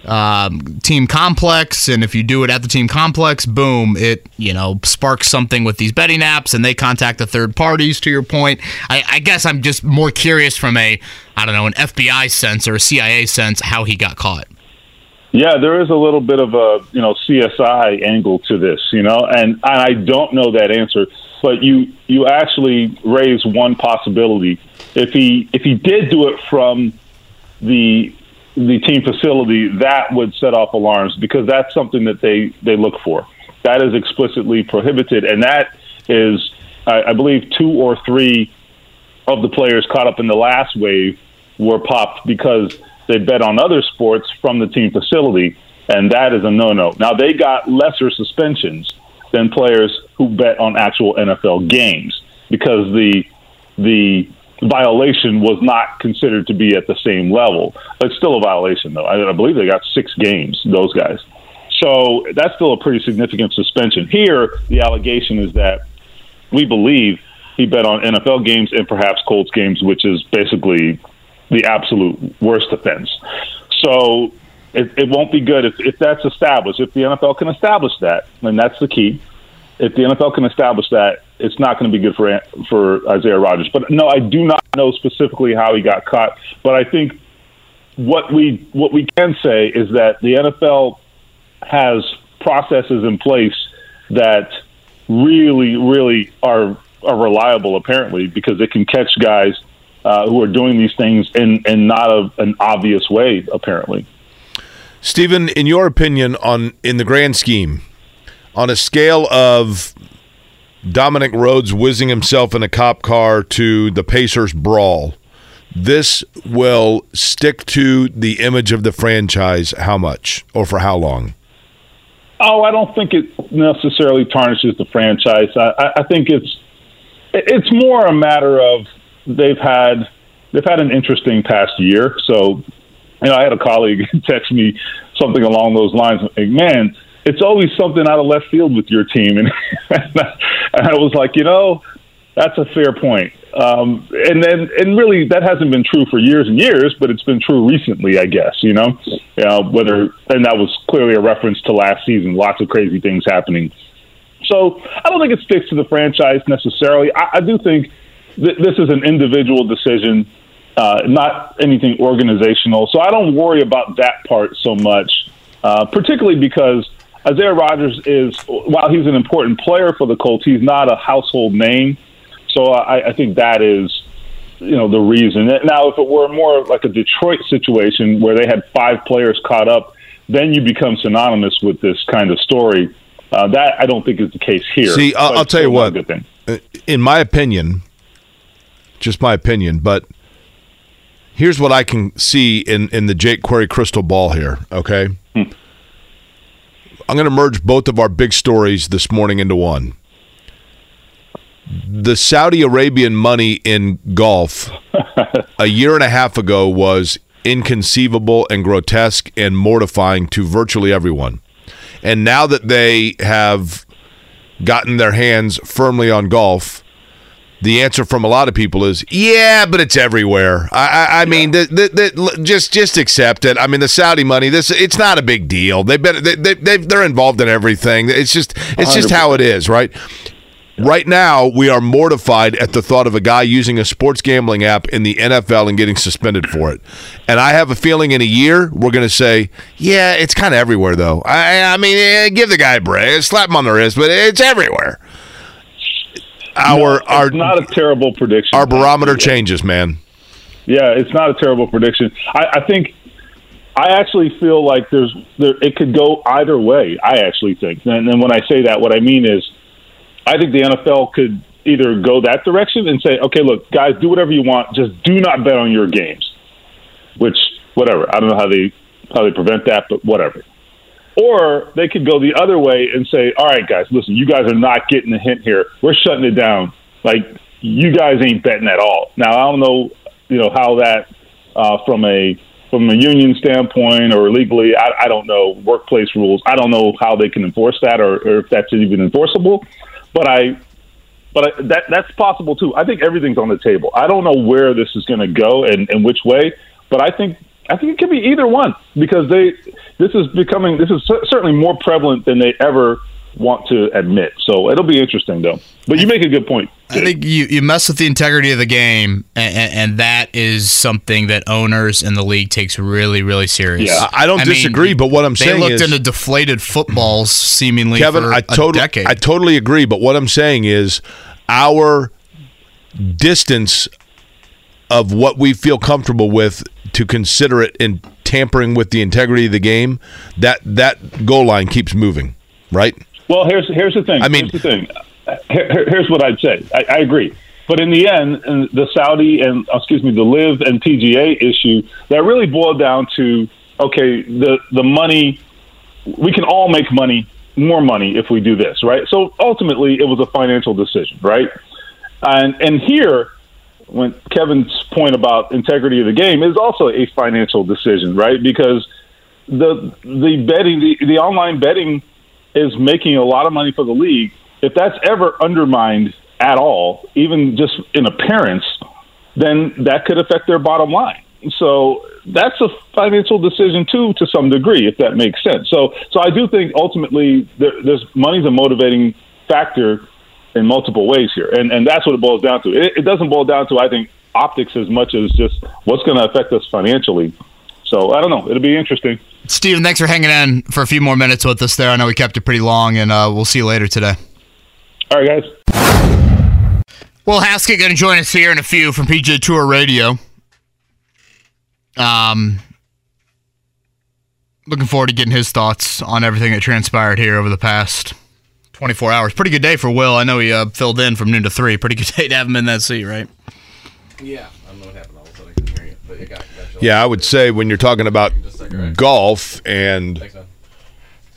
um, team complex, and if you do it at the team complex, boom, it you know sparks something with these betting apps, and they contact the third parties. To your point, I, I guess I'm just more curious from a I don't know an FBI sense or a CIA sense how he got caught. Yeah, there is a little bit of a you know CSI angle to this, you know, and I don't know that answer, but you you actually raise one possibility. If he if he did do it from the the team facility, that would set off alarms because that's something that they they look for. That is explicitly prohibited, and that is, I, I believe, two or three of the players caught up in the last wave were popped because they bet on other sports from the team facility, and that is a no-no. Now they got lesser suspensions than players who bet on actual NFL games because the the violation was not considered to be at the same level. It's still a violation, though. I, I believe they got six games, those guys. So that's still a pretty significant suspension. Here, the allegation is that we believe he bet on NFL games and perhaps Colts games, which is basically the absolute worst offense. So it, it won't be good if, if that's established. If the NFL can establish that, and that's the key, if the NFL can establish that, it's not going to be good for for Isaiah Rodgers. But no, I do not know specifically how he got caught. But I think what we what we can say is that the NFL has processes in place that really, really are are reliable. Apparently, because it can catch guys uh, who are doing these things in in not a, an obvious way. Apparently, Stephen, in your opinion, on in the grand scheme, on a scale of Dominic Rhodes whizzing himself in a cop car to the Pacers brawl, this will stick to the image of the franchise how much or for how long? Oh, I don't think it necessarily tarnishes the franchise. I, I think it's it's more a matter of they've had they've had an interesting past year. So, you know, I had a colleague text me something along those lines. Like, man, it's always something out of left field with your team, and, and I was like, you know, that's a fair point. Um, and then, and really, that hasn't been true for years and years, but it's been true recently, I guess. You know, uh, whether and that was clearly a reference to last season. Lots of crazy things happening. So I don't think it sticks to the franchise necessarily. I, I do think th- this is an individual decision, uh, not anything organizational. So I don't worry about that part so much, uh, particularly because Isaiah Rodgers is, while he's an important player for the Colts, he's not a household name. So I, I think that is, you know, the reason. Now, if it were more like a Detroit situation where they had five players caught up, then you become synonymous with this kind of story. Uh, that I don't think is the case here. See, I'll, I'll tell you what. Uh, in my opinion, just my opinion, but here's what I can see in in the Jake Query crystal ball here. Okay. Hmm. I'm going to merge both of our big stories this morning into one. The Saudi Arabian money in golf a year and a half ago was inconceivable and grotesque and mortifying to virtually everyone. And now that they have gotten their hands firmly on golf, the answer from a lot of people is, yeah, but it's everywhere. I, I, I mean, the, the, the, just just accept it. I mean, the Saudi money, this it's not a big deal. They've been they, they, they they're involved in everything. It's just it's 100%. just how it is, right? Right now, we are mortified at the thought of a guy using a sports gambling app in the NFL and getting suspended for it. And I have a feeling in a year we're going to say, "Yeah, it's kind of everywhere, though." I, I mean, eh, give the guy a break, slap him on the wrist, but it's everywhere our no, our not a terrible prediction. Our barometer changes, man. Yeah, it's not a terrible prediction. I, I think I actually feel like there's there it could go either way. I actually think, and then when I say that, what I mean is, I think the NFL could either go that direction and say, okay, look, guys, do whatever you want, just do not bet on your games. Which, whatever, I don't know how they how they prevent that, but whatever. Or they could go the other way and say, all right, guys, listen, you guys are not getting the hint here. We're shutting it down. Like, you guys ain't betting at all. Now, I don't know, you know, how that, uh, from a, from a union standpoint or legally, I, I don't know workplace rules. I don't know how they can enforce that or, or if that's even enforceable. But I, but I, that that's possible too. I think everything's on the table. I don't know where this is going to go and, and which way, but I think I think it could be either one because they this is becoming this is certainly more prevalent than they ever want to admit. So it'll be interesting though. But you make a good point. I think you, you mess with the integrity of the game, and, and, and that is something that owners in the league takes really, really serious. Yeah. I don't mean, disagree, but what I'm saying is... they looked is, into deflated footballs seemingly Kevin, for I a totally, decade. I totally agree. But what I'm saying is, our distance of what we feel comfortable with to consider it in tampering with the integrity of the game, that that goal line keeps moving, right? Well, here's here's the thing. I mean- here's the thing. Here- here- here's what I'd say. I, I agree. But in the end, the Saudi and uh, excuse me, the LIV and PGA issue, that really boiled down to okay, the the money. We can all make money, more money, if we do this, right? So ultimately, it was a financial decision, right? And and here, when Kevin's point about integrity of the game is also a financial decision, right? Because the the betting, the, the online betting is making a lot of money for the league. If that's ever undermined at all, even just in appearance, then that could affect their bottom line. So that's a financial decision too, to some degree, if that makes sense. So, so I do think ultimately there, there's money's a motivating factor in multiple ways here, and and that's what it boils down to. It, it doesn't boil down to I think optics as much as just what's going to affect us financially. So I don't know. It'll be interesting. Stephen, thanks for hanging in for a few more minutes with us there. I know we kept it pretty long, and uh, we'll see you later today. All right, guys. Will, Haskett going to join us here in a few from PGA Tour Radio. Um, looking forward to getting his thoughts on everything that transpired here over the past 24 hours. Pretty good day for Will. I know he uh, filled in from noon to three. Pretty good day to have him in that seat, right? Yeah, I don't know what happened. All of a sudden I couldn't hear you, but you got, got you. Yeah, I would say when you're talking about Just a second, right? golf and Thanks, man.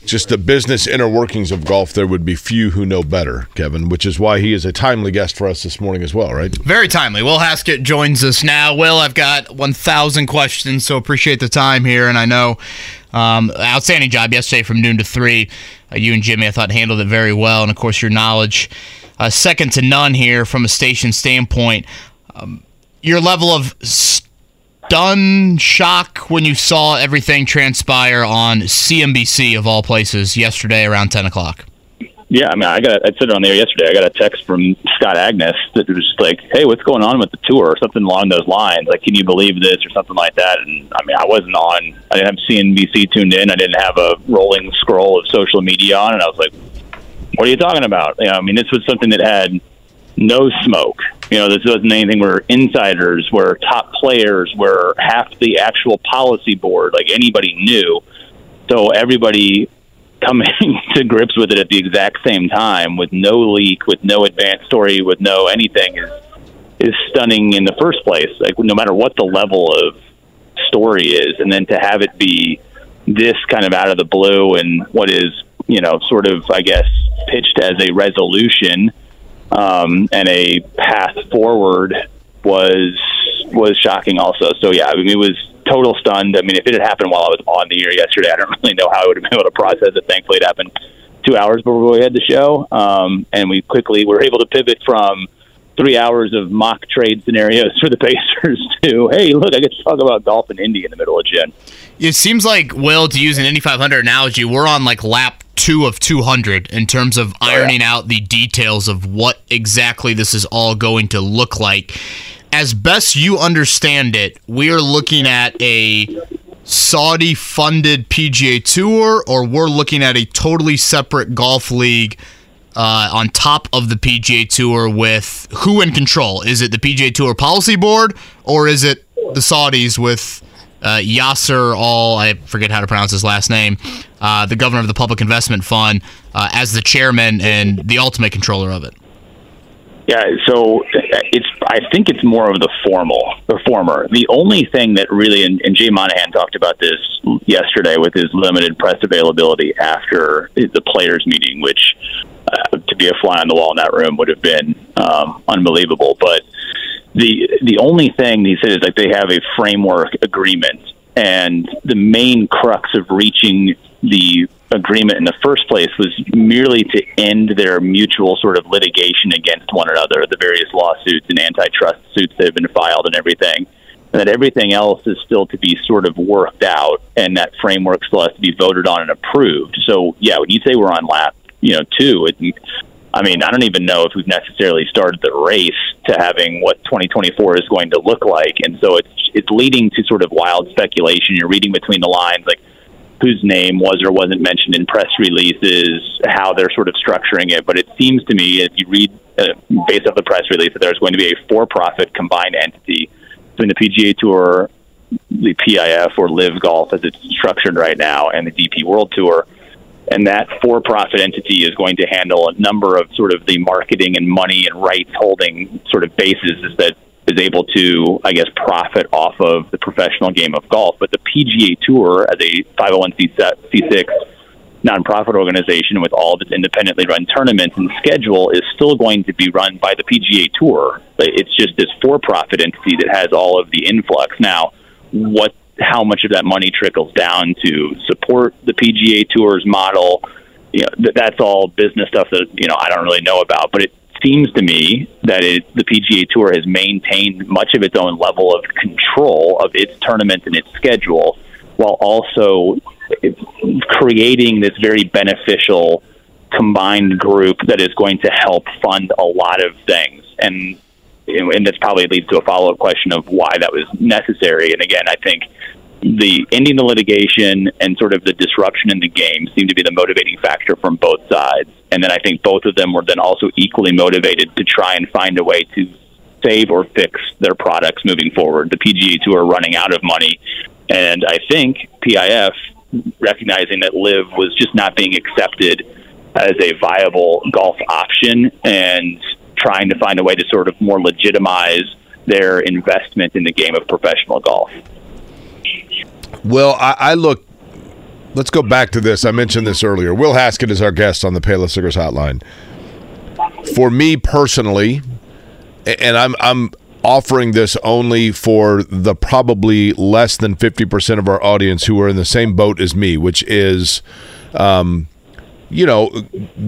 Just the business inner workings of golf, there would be few who know better, Kevin, which is why he is a timely guest for us this morning as well, right? Very timely. Will Haskett joins us now. Will, I've got 1,000 questions, so appreciate the time here. And I know um, outstanding job yesterday from noon to 3. Uh, you and Jimmy, I thought, handled it very well. And of course, your knowledge, uh, second to none here from a station standpoint. Um, your level of stun, shock when you saw everything transpire on CNBC, of all places, yesterday around 10 o'clock. Yeah, I mean, I got I said it on the air yesterday. I got a text from Scott Agness that was just like, "Hey, what's going on with the tour?" or something along those lines. Like, can you believe this or something like that? And I mean, I wasn't on. I didn't have CNBC tuned in. I didn't have a rolling scroll of social media on, and I was like, "What are you talking about?" You know, I mean, this was something that had no smoke. You know, this wasn't anything where insiders, where top players, where half the actual policy board, like anybody knew. So everybody coming to grips with it at the exact same time with no leak, with no advanced story, with no anything is is stunning in the first place. Like no matter what the level of story is, and then to have it be this kind of out of the blue and what is you know sort of I guess pitched as a resolution um, and a path forward was was shocking also. So yeah, I mean it was total stunned. I mean if it had happened while I was on the air yesterday, I don't really know how I would have been able to process it. Thankfully, it happened two hours before we had the show, um, and we quickly were able to pivot from three hours of mock trade scenarios for the Pacers to hey, look, I get to talk about golf and Indy in the middle of Jen. It seems like, Will, to use an Indy 500 analogy, we're on like lap two of 200 in terms of ironing out the details of what exactly this is all going to look like. As best you understand it, we are looking at a Saudi funded PGA Tour, or we're looking at a totally separate golf league uh, on top of the PGA Tour with who in control? Is it the PGA Tour policy board, or is it the Saudis with uh, Yasser Al, I forget how to pronounce his last name, uh, the governor of the Public Investment Fund, uh, as the chairman and the ultimate controller of it. Yeah, so it's. I think it's more of the formal, the former. The only thing that really, and, and Jay Monahan talked about this yesterday with his limited press availability after the players' meeting, which to be a fly on the wall in that room would have been um, unbelievable. But the the only thing he said is like they have a framework agreement, and the main crux of reaching the agreement in the first place was merely to end their mutual sort of litigation against one another, the various lawsuits and antitrust suits that have been filed and everything. and that everything else is still to be sort of worked out, and that framework still has to be voted on and approved. So, yeah, when you say we're on lap, you know, two, it, I mean, I don't even know if we've necessarily started the race to having what 2024 is going to look like, and so it's it's leading to sort of wild speculation. You're reading between the lines, like whose name was or wasn't mentioned in press releases, how they're sort of structuring it. But it seems to me, if you read uh, based off the press release, that there's going to be a for-profit combined entity between the PGA Tour, the PIF or LIV Golf as it's structured right now, and the DP World Tour. And that for-profit entity is going to handle a number of sort of the marketing and money and rights holding sort of bases that is able to, I guess, profit off of the professional game of golf. But the PGA Tour, as a 501c6 nonprofit organization with all of its independently run tournaments and schedule, is still going to be run by the PGA Tour. It's just this for-profit entity that has all of the influx. Now, what, how much of that money trickles down to support the PGA Tour's model? You know, that's all business stuff that you know I don't really know about, but it seems to me that it, the PGA Tour has maintained much of its own level of control of its tournament and its schedule, while also creating this very beneficial combined group that is going to help fund a lot of things. And and this probably leads to a follow up question of why that was necessary. And again, I think the ending the litigation and sort of the disruption in the game seemed to be the motivating factor from both sides. And then I think both of them were then also equally motivated to try and find a way to save or fix their products moving forward. The PGA Tour running out of money, and I think PIF recognizing that LIV was just not being accepted as a viable golf option and trying to find a way to sort of more legitimize their investment in the game of professional golf. Well, I, I look. Let's go back to this. I mentioned this earlier. Will Haskett is our guest on the Payless Liquors Hotline. For me personally, and I'm I'm offering this only for the probably less than 50% of our audience who are in the same boat as me, which is, um, you know,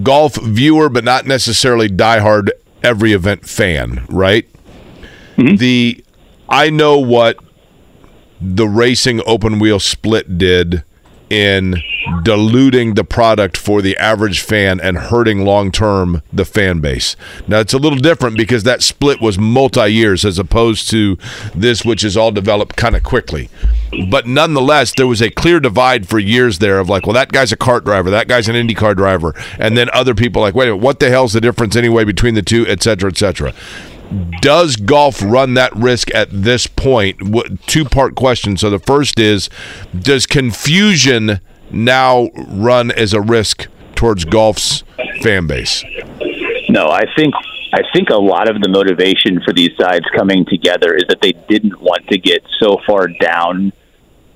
golf viewer, but not necessarily diehard every event fan, right? Mm-hmm. The I know what the racing open wheel split did in diluting the product for the average fan and hurting long term the fan base. Now it's a little different because that split was multi years as opposed to this, which is all developed kind of quickly. But nonetheless, there was a clear divide for years there of like, well, that guy's a CART driver, that guy's an IndyCar driver, and then other people like, wait what the hell's the difference anyway between the two, et cetera, et cetera does golf run that risk at this point? Two part question. So the first is Does confusion now run as a risk towards golf's fan base? No, I think I think a lot of the motivation for these sides coming together is that they didn't want to get so far down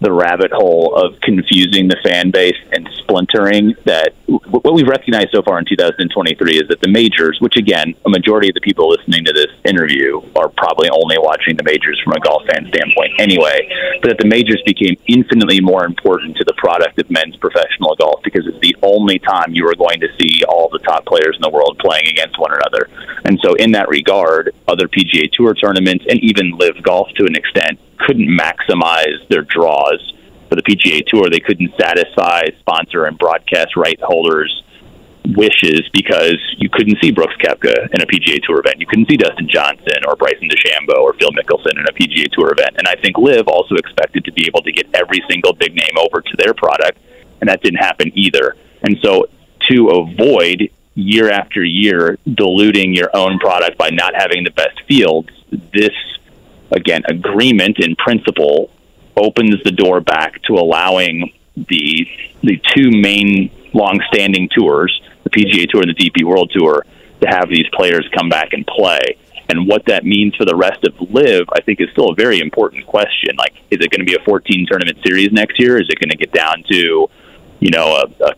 the rabbit hole of confusing the fan base and splintering that what we've recognized so far in 2023 is that the majors, which again, a majority of the people listening to this interview are probably only watching the majors from a golf fan standpoint anyway, but that the majors became infinitely more important to the product of men's professional golf because it's the only time you are going to see all the top players in the world playing against one another. And so in that regard, other PGA Tour tournaments and even LIV golf to an extent couldn't maximize their draws for the PGA Tour. They couldn't satisfy sponsor and broadcast right holders' wishes because you couldn't see Brooks Koepka in a PGA Tour event. You couldn't see Dustin Johnson or Bryson DeChambeau or Phil Mickelson in a PGA Tour event. And I think LIV also expected to be able to get every single big name over to their product, and that didn't happen either. And so to avoid year after year diluting your own product by not having the best fields, this again, agreement in principle opens the door back to allowing the the two main long-standing tours, the PGA Tour and the DP World Tour, to have these players come back and play. And what that means for the rest of LIV, I think, is still a very important question. Like, is it going to be a 14 tournament series next year? Is it going to get down to, you know, a, a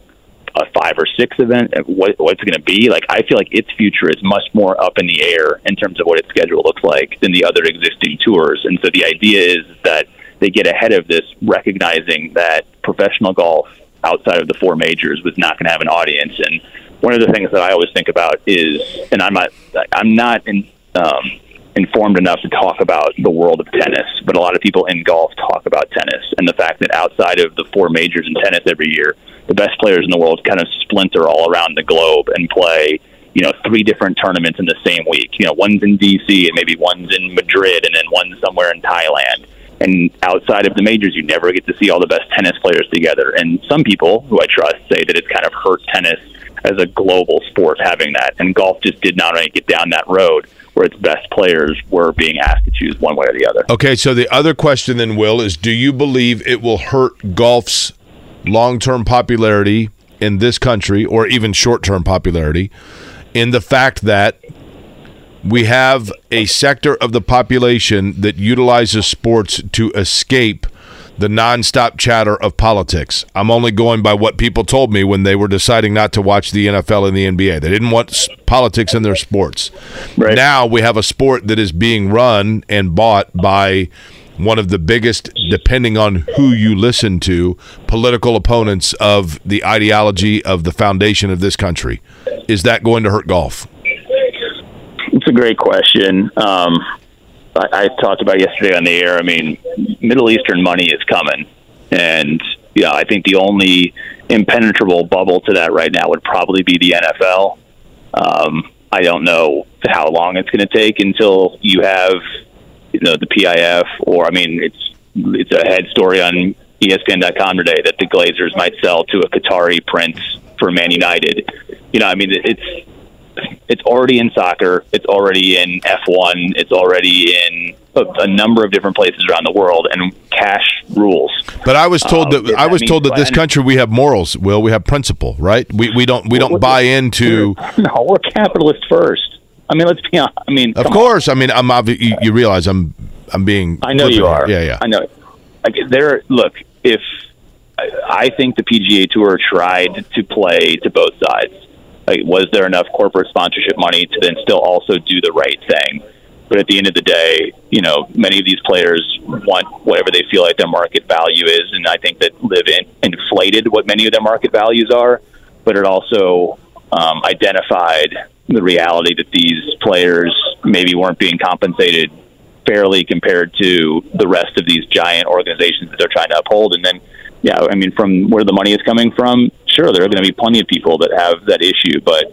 a five or six event, what, what's going to be. Like, I feel like its future is much more up in the air in terms of what its schedule looks like than the other existing tours. And so the idea is that they get ahead of this, recognizing that professional golf outside of the four majors was not going to have an audience. And one of the things that I always think about is, and I'm not, I'm not in, um, informed enough to talk about the world of tennis, but a lot of people in golf talk about tennis and the fact that outside of the four majors in tennis every year, the best players in the world kind of splinter all around the globe and play, you know, three different tournaments in the same week. You know, one's in DC and maybe one's in Madrid and then one's somewhere in Thailand. And outside of the majors, you never get to see all the best tennis players together. And some people who I trust say that it's kind of hurt tennis as a global sport having that. And golf just did not really get down that road where its best players were being asked to choose one way or the other. Okay, so the other question then, Will, is do you believe it will hurt golf's long term popularity in this country or even short term popularity in the fact that we have a sector of the population that utilizes sports to escape the nonstop chatter of politics. I'm only going by what people told me when they were deciding not to watch the NFL and the NBA. They didn't want s- politics in their sports. Right. Now we have a sport that is being run and bought by one of the biggest, depending on who you listen to, political opponents of the ideology of the foundation of this country. Is that going to hurt golf? It's a great question. Um, I, I talked about yesterday on the air. I mean, Middle Eastern money is coming, and yeah, I think the only impenetrable bubble to that right now would probably be the NFL. Um, I don't know how long it's going to take until you have, you know, the PIF, or I mean, it's it's a head story on ESPN.com today that the Glazers might sell to a Qatari prince for Man United. You know, I mean, it's it's already in soccer. It's already in F1. It's already in a, a number of different places around the world, and cash rules. But I was told Um, that I was means- told that this country we have morals. Will we have principle? Right? We we don't we don't buy into. No, we're capitalist first. I mean, let's be honest. I mean, Of course, I mean I'm obvi- you, you realize I'm I'm being. I know you are. here. Yeah, yeah. I know. Like there, look. If I, I think the PGA Tour tried to play to both sides, like, was there enough corporate sponsorship money to then still also do the right thing? But at the end of the day, you know, many of these players want whatever they feel like their market value is, and I think that LIV in, inflated what many of their market values are. But it also um, identified the reality that these players maybe weren't being compensated fairly compared to the rest of these giant organizations that they're trying to uphold. And then, yeah, I mean, from where the money is coming from, sure, there are going to be plenty of people that have that issue, but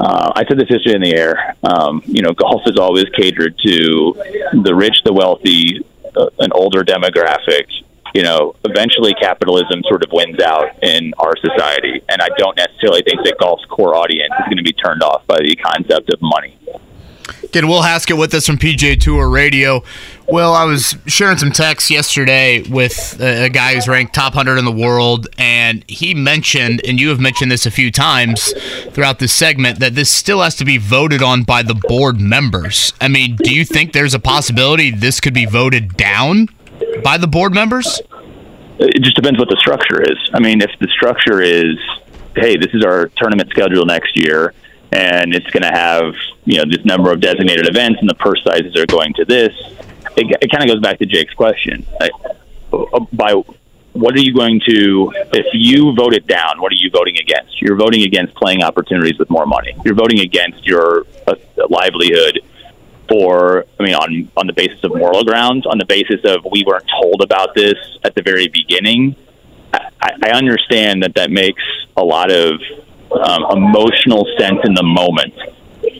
uh, I said this yesterday in the air. Um, you know, golf has always catered to the rich, the wealthy, uh, an older demographic. You know, eventually capitalism sort of wins out in our society, and I don't necessarily think that golf's core audience is going to be turned off by the concept of money. Again, Will Haskett with us from PGA Tour Radio. Will, I was sharing some texts yesterday with a guy who's ranked top 100 in the world, and he mentioned, and you have mentioned this a few times throughout this segment, that this still has to be voted on by the board members. I mean, do you think there's a possibility this could be voted down by the board members? it just depends what the structure is. I mean, if the structure is, hey, this is our tournament schedule next year, and it's going to have you know this number of designated events, and the purse sizes are going to this. It, it kind of goes back to Jake's question. By what are you going to if you vote it down? What are you voting against? You're voting against playing opportunities with more money. You're voting against your uh, livelihood for I mean on on the basis of moral grounds, on the basis of we weren't told about this at the very beginning. I, I understand that that makes a lot of um, emotional sense in the moment,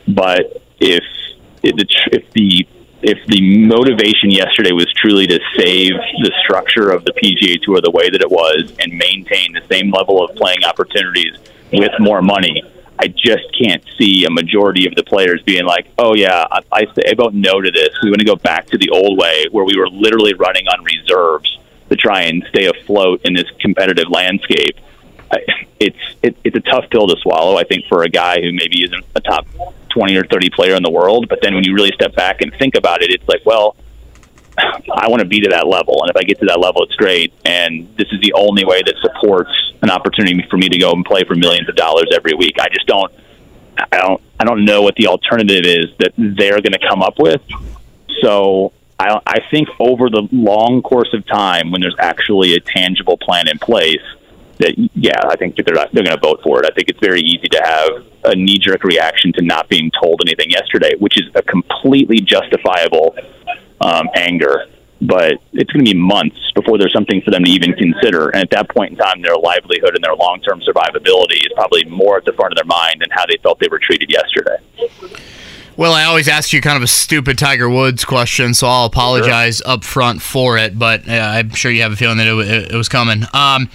but if the if the if the motivation yesterday was truly to save the structure of the PGA Tour the way that it was and maintain the same level of playing opportunities with more money, I just can't see a majority of the players being like, "Oh yeah, I, I say vote no to this. We want to go back to the old way where we were literally running on reserves to try and stay afloat in this competitive landscape." I, it's it, it's a tough pill to swallow. I think for a guy who maybe isn't a top twenty or thirty player in the world, but then when you really step back and think about it, it's like, well, I want to be to that level, and if I get to that level, it's great. And this is the only way that supports an opportunity for me to go and play for millions of dollars every week. I just don't, I don't, I don't know what the alternative is that they're going to come up with. So I, I think over the long course of time, when there's actually a tangible plan in place, that yeah, I think that they're not, they're going to vote for it. I think it's very easy to have a knee jerk reaction to not being told anything yesterday, which is a completely justifiable um, anger. But it's going to be months before there's something for them to even consider. And at that point in time, their livelihood and their long term survivability is probably more at the front of their mind than how they felt they were treated yesterday. Well, I always ask you kind of a stupid Tiger Woods question, so I'll apologize up front for it. But uh, I'm sure you have a feeling that it, it was coming. Um,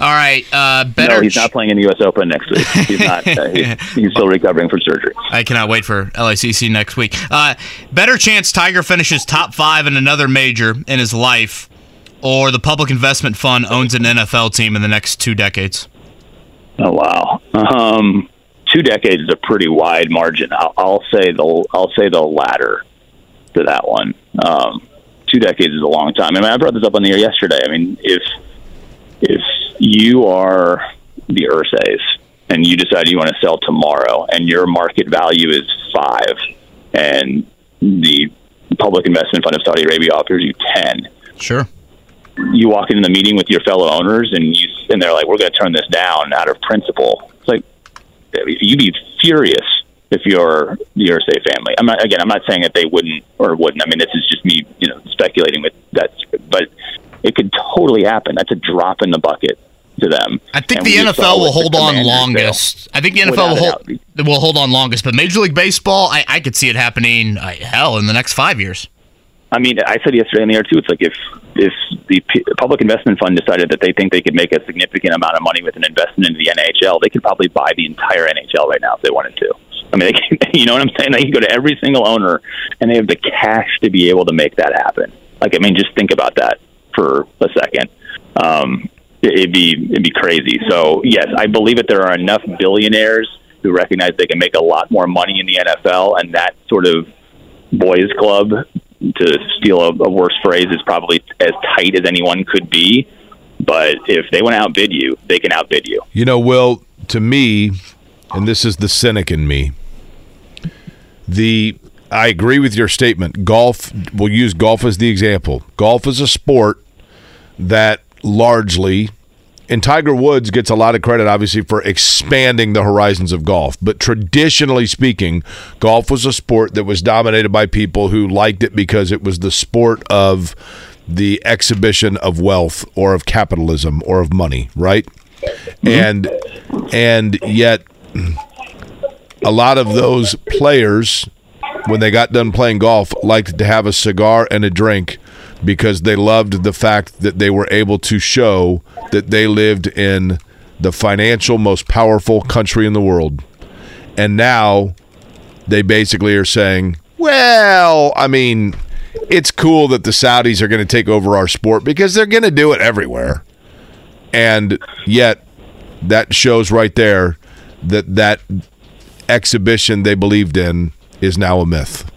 all right, uh, better. No, he's not playing in the U.S. Open next week. He's not. Uh, he's, he's, still recovering from surgery. I cannot wait for LACC next week. Uh, better chance Tiger finishes top five in another major in his life, or the Public Investment Fund owns an NFL team in the next two decades. Oh wow. Um, two decades is a pretty wide margin. I'll, I'll say the I'll say the latter to that one. Um, two decades is a long time. I mean, I brought this up on the air yesterday. I mean, if if you are the Irsay and you decide you want to sell tomorrow and your market value is five and the public investment fund of Saudi Arabia offers you 10. Sure. You walk into the meeting with your fellow owners and you and they're like, we're going to turn this down out of principle. It's like, you'd be furious if you're the Irsay family. I'm not, again, I'm not saying that they wouldn't or wouldn't. I mean, this is just me, you know, speculating with that, it could totally happen. That's a drop in the bucket to them. I think and the NFL will hold on longest. I think the NFL will hold, will hold on longest, but Major League Baseball, I, I could see it happening. Uh, hell, in the next five years. I mean, I said yesterday in the air too. It's like if if the P- public investment fund decided that they think they could make a significant amount of money with an investment into the NHL, they could probably buy the entire NHL right now if they wanted to. I mean, they can, you know what I'm saying? They can go to every single owner, and they have the cash to be able to make that happen. Like, I mean, just think about that for a second. Um, it'd be it'd be crazy. So yes, I believe that there are enough billionaires who recognize they can make a lot more money in the NFL, and that sort of boys' club, to steal a, a worse phrase, is probably as tight as anyone could be. But if they want to outbid you, they can outbid you. You know, Will, to me, and this is the cynic in me. The I agree with your statement. Golf, we'll use golf as the example. Golf is a sport that largely and Tiger Woods gets a lot of credit, obviously, for expanding the horizons of golf. But traditionally speaking, golf was a sport that was dominated by people who liked it because it was the sport of the exhibition of wealth or of capitalism or of money, right? Mm-hmm. And and yet a lot of those players when they got done playing golf liked to have a cigar and a drink because they loved the fact that they were able to show that they lived in the financial most powerful country in the world. And now they basically are saying, well, I mean, it's cool that the Saudis are going to take over our sport because they're going to do it everywhere. And yet that shows right there that that exhibition they believed in is now a myth.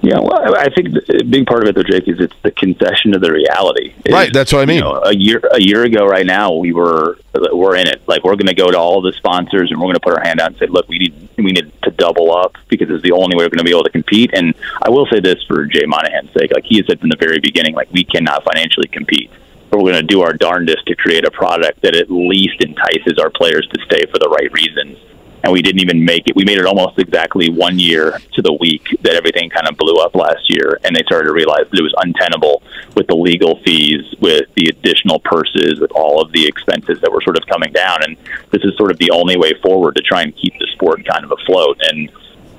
Yeah, well, I think a big part of it, though, Jake, is it's the concession to the reality. It's, right, that's what I mean. You know, a year a year ago, right now, we were we're in it. Like we're going to go to all the sponsors and we're going to put our hand out and say, look, we need we need to double up because it's the only way we're going to be able to compete. And I will say this for Jay Monahan's sake, like he has said from the very beginning, like we cannot financially compete. But we're going to do our darndest to create a product that at least entices our players to stay for the right reasons and we didn't even make it. We made it almost exactly one year to the week that everything kind of blew up last year, and they started to realize that it was untenable with the legal fees, with the additional purses, with all of the expenses that were sort of coming down. And this is sort of the only way forward to try and keep the sport kind of afloat. And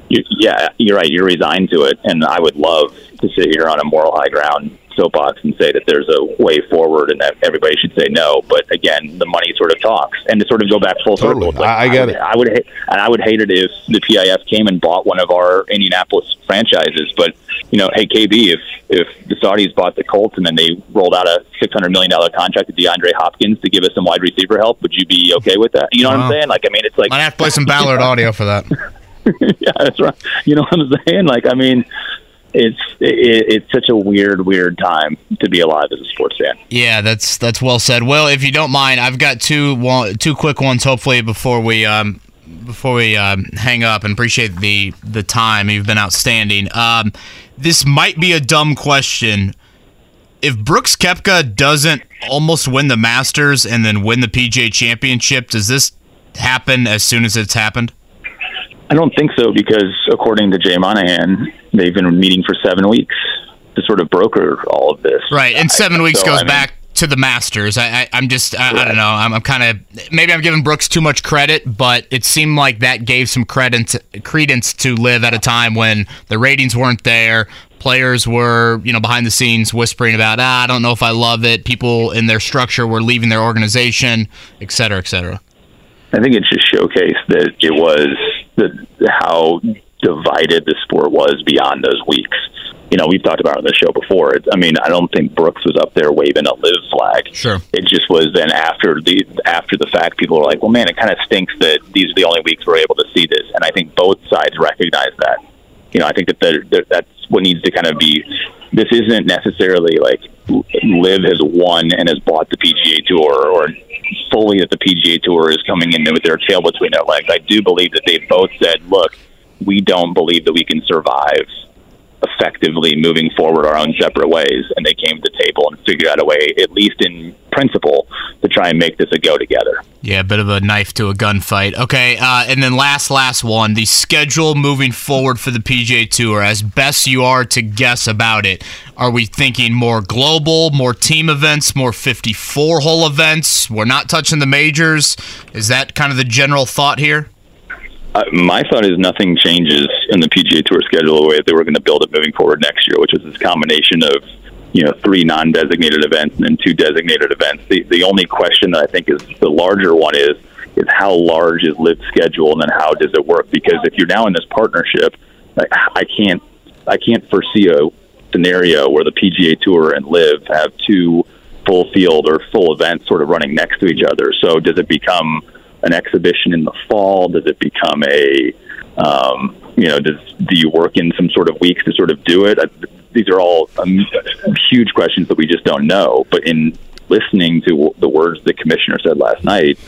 you, yeah, you're right. You're resigned to it, and I would love to sit here on a moral high ground soapbox and say that there's a way forward and that everybody should say no. But again, the money sort of talks, and to sort of go back full totally. circle. Like, I, I get I it. I would, hate, and I would hate it if the PIF came and bought one of our Indianapolis franchises. But you know, hey KB, if if the Saudis bought the Colts and then they rolled out a six hundred million dollar contract to DeAndre Hopkins to give us some wide receiver help, would you be okay with that? You know what I'm saying? Like, I mean, it's like I have to play some Ballard audio for that. yeah, that's right. You know what I'm saying? Like, I mean, it's it, it's such a weird, weird time to be alive as a sports fan. Yeah, that's that's well said. Well, if you don't mind, I've got two quick ones. Hopefully, before we um, before we um, hang up, and appreciate the the time. You've been outstanding. Um, this might be a dumb question, if Brooks Koepka doesn't almost win the Masters and then win the PGA Championship, does this happen as soon as it's happened? I don't think so because according to Jay Monahan, they've been meeting for seven weeks to sort of broker all of this. Right, and seven I- weeks so, goes I mean, back to the Masters. I, I I'm just I, I don't know. I'm, I'm kind of maybe I'm giving Brooks too much credit, but it seemed like that gave some credence credence to LIV at a time when the ratings weren't there. Players were, you know, behind the scenes whispering about, ah, I don't know if I love it. People in their structure were leaving their organization, et cetera, et cetera. I think it just showcased that it was the, how divided the sport was beyond those weeks. You know, we've talked about it on the show before. It's, I mean, I don't think Brooks was up there waving a LIV flag. Sure. It just was then after the after the fact, people were like, "Well, man, it kind of stinks that these are the only weeks we're able to see this." And I think both sides recognize that. You know, I think that the, that that's what needs to kind of be. This isn't necessarily like LIV has won and has bought the PGA Tour, or fully that the PGA Tour is coming in with their tail between their legs. I do believe that they both said, "Look, we don't believe that we can survive effectively moving forward our own separate ways," and they came to the table and figured out a way, at least in principle, to try and make this a go together. Yeah, a bit of a knife to a gunfight. Okay, uh, and then last, last one, the schedule moving forward for the PGA Tour. As best you are to guess about it, are we thinking more global, more team events, more 54 hole events? We're not touching the majors. Is that kind of the general thought here? My thought is nothing changes in the PGA Tour schedule the way that they were going to build it moving forward next year, which is this combination of you know three non-designated events and then two designated events. The the only question that I think is the larger one is is how large is LIV schedule and then how does it work? Because if you're now in this partnership, like, I can't I can't foresee a scenario where the PGA Tour and LIV have two full field or full events sort of running next to each other. So does it become an exhibition in the fall? Does it become a um, you know, does do you work in some sort of weeks to sort of do it? These are all um, huge questions that we just don't know. But in listening to the words the commissioner said last night,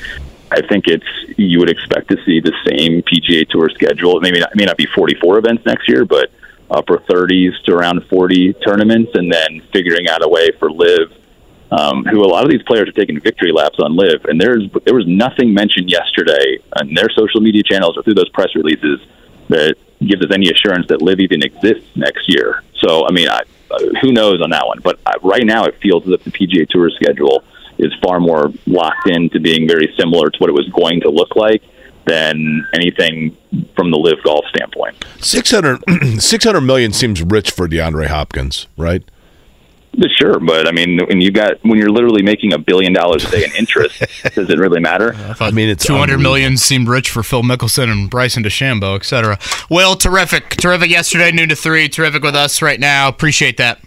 I think it's you would expect to see the same PGA Tour schedule. Maybe not, it may not be 44 events next year, but upper 30s to around 40 tournaments, and then figuring out a way for LIV um, who a lot of these players are taking victory laps on LIV, and there's there was nothing mentioned yesterday on their social media channels or through those press releases that gives us any assurance that LIV even exists next year. So I mean, I, who knows on that one? But uh, right now, it feels as if the PGA Tour schedule is far more locked into being very similar to what it was going to look like than anything from the LIV golf standpoint. 600, 600 million seems rich for DeAndre Hopkins, right? Sure, but I mean, when you got when you're literally making a billion dollars a day in interest, does it really matter? I mean, it's 200 unbelievable. million seemed rich for Phil Mickelson and Bryson DeChambeau, et cetera. Will, terrific. Terrific yesterday, noon to 3. Terrific with us right now. Appreciate that.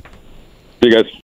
See you guys.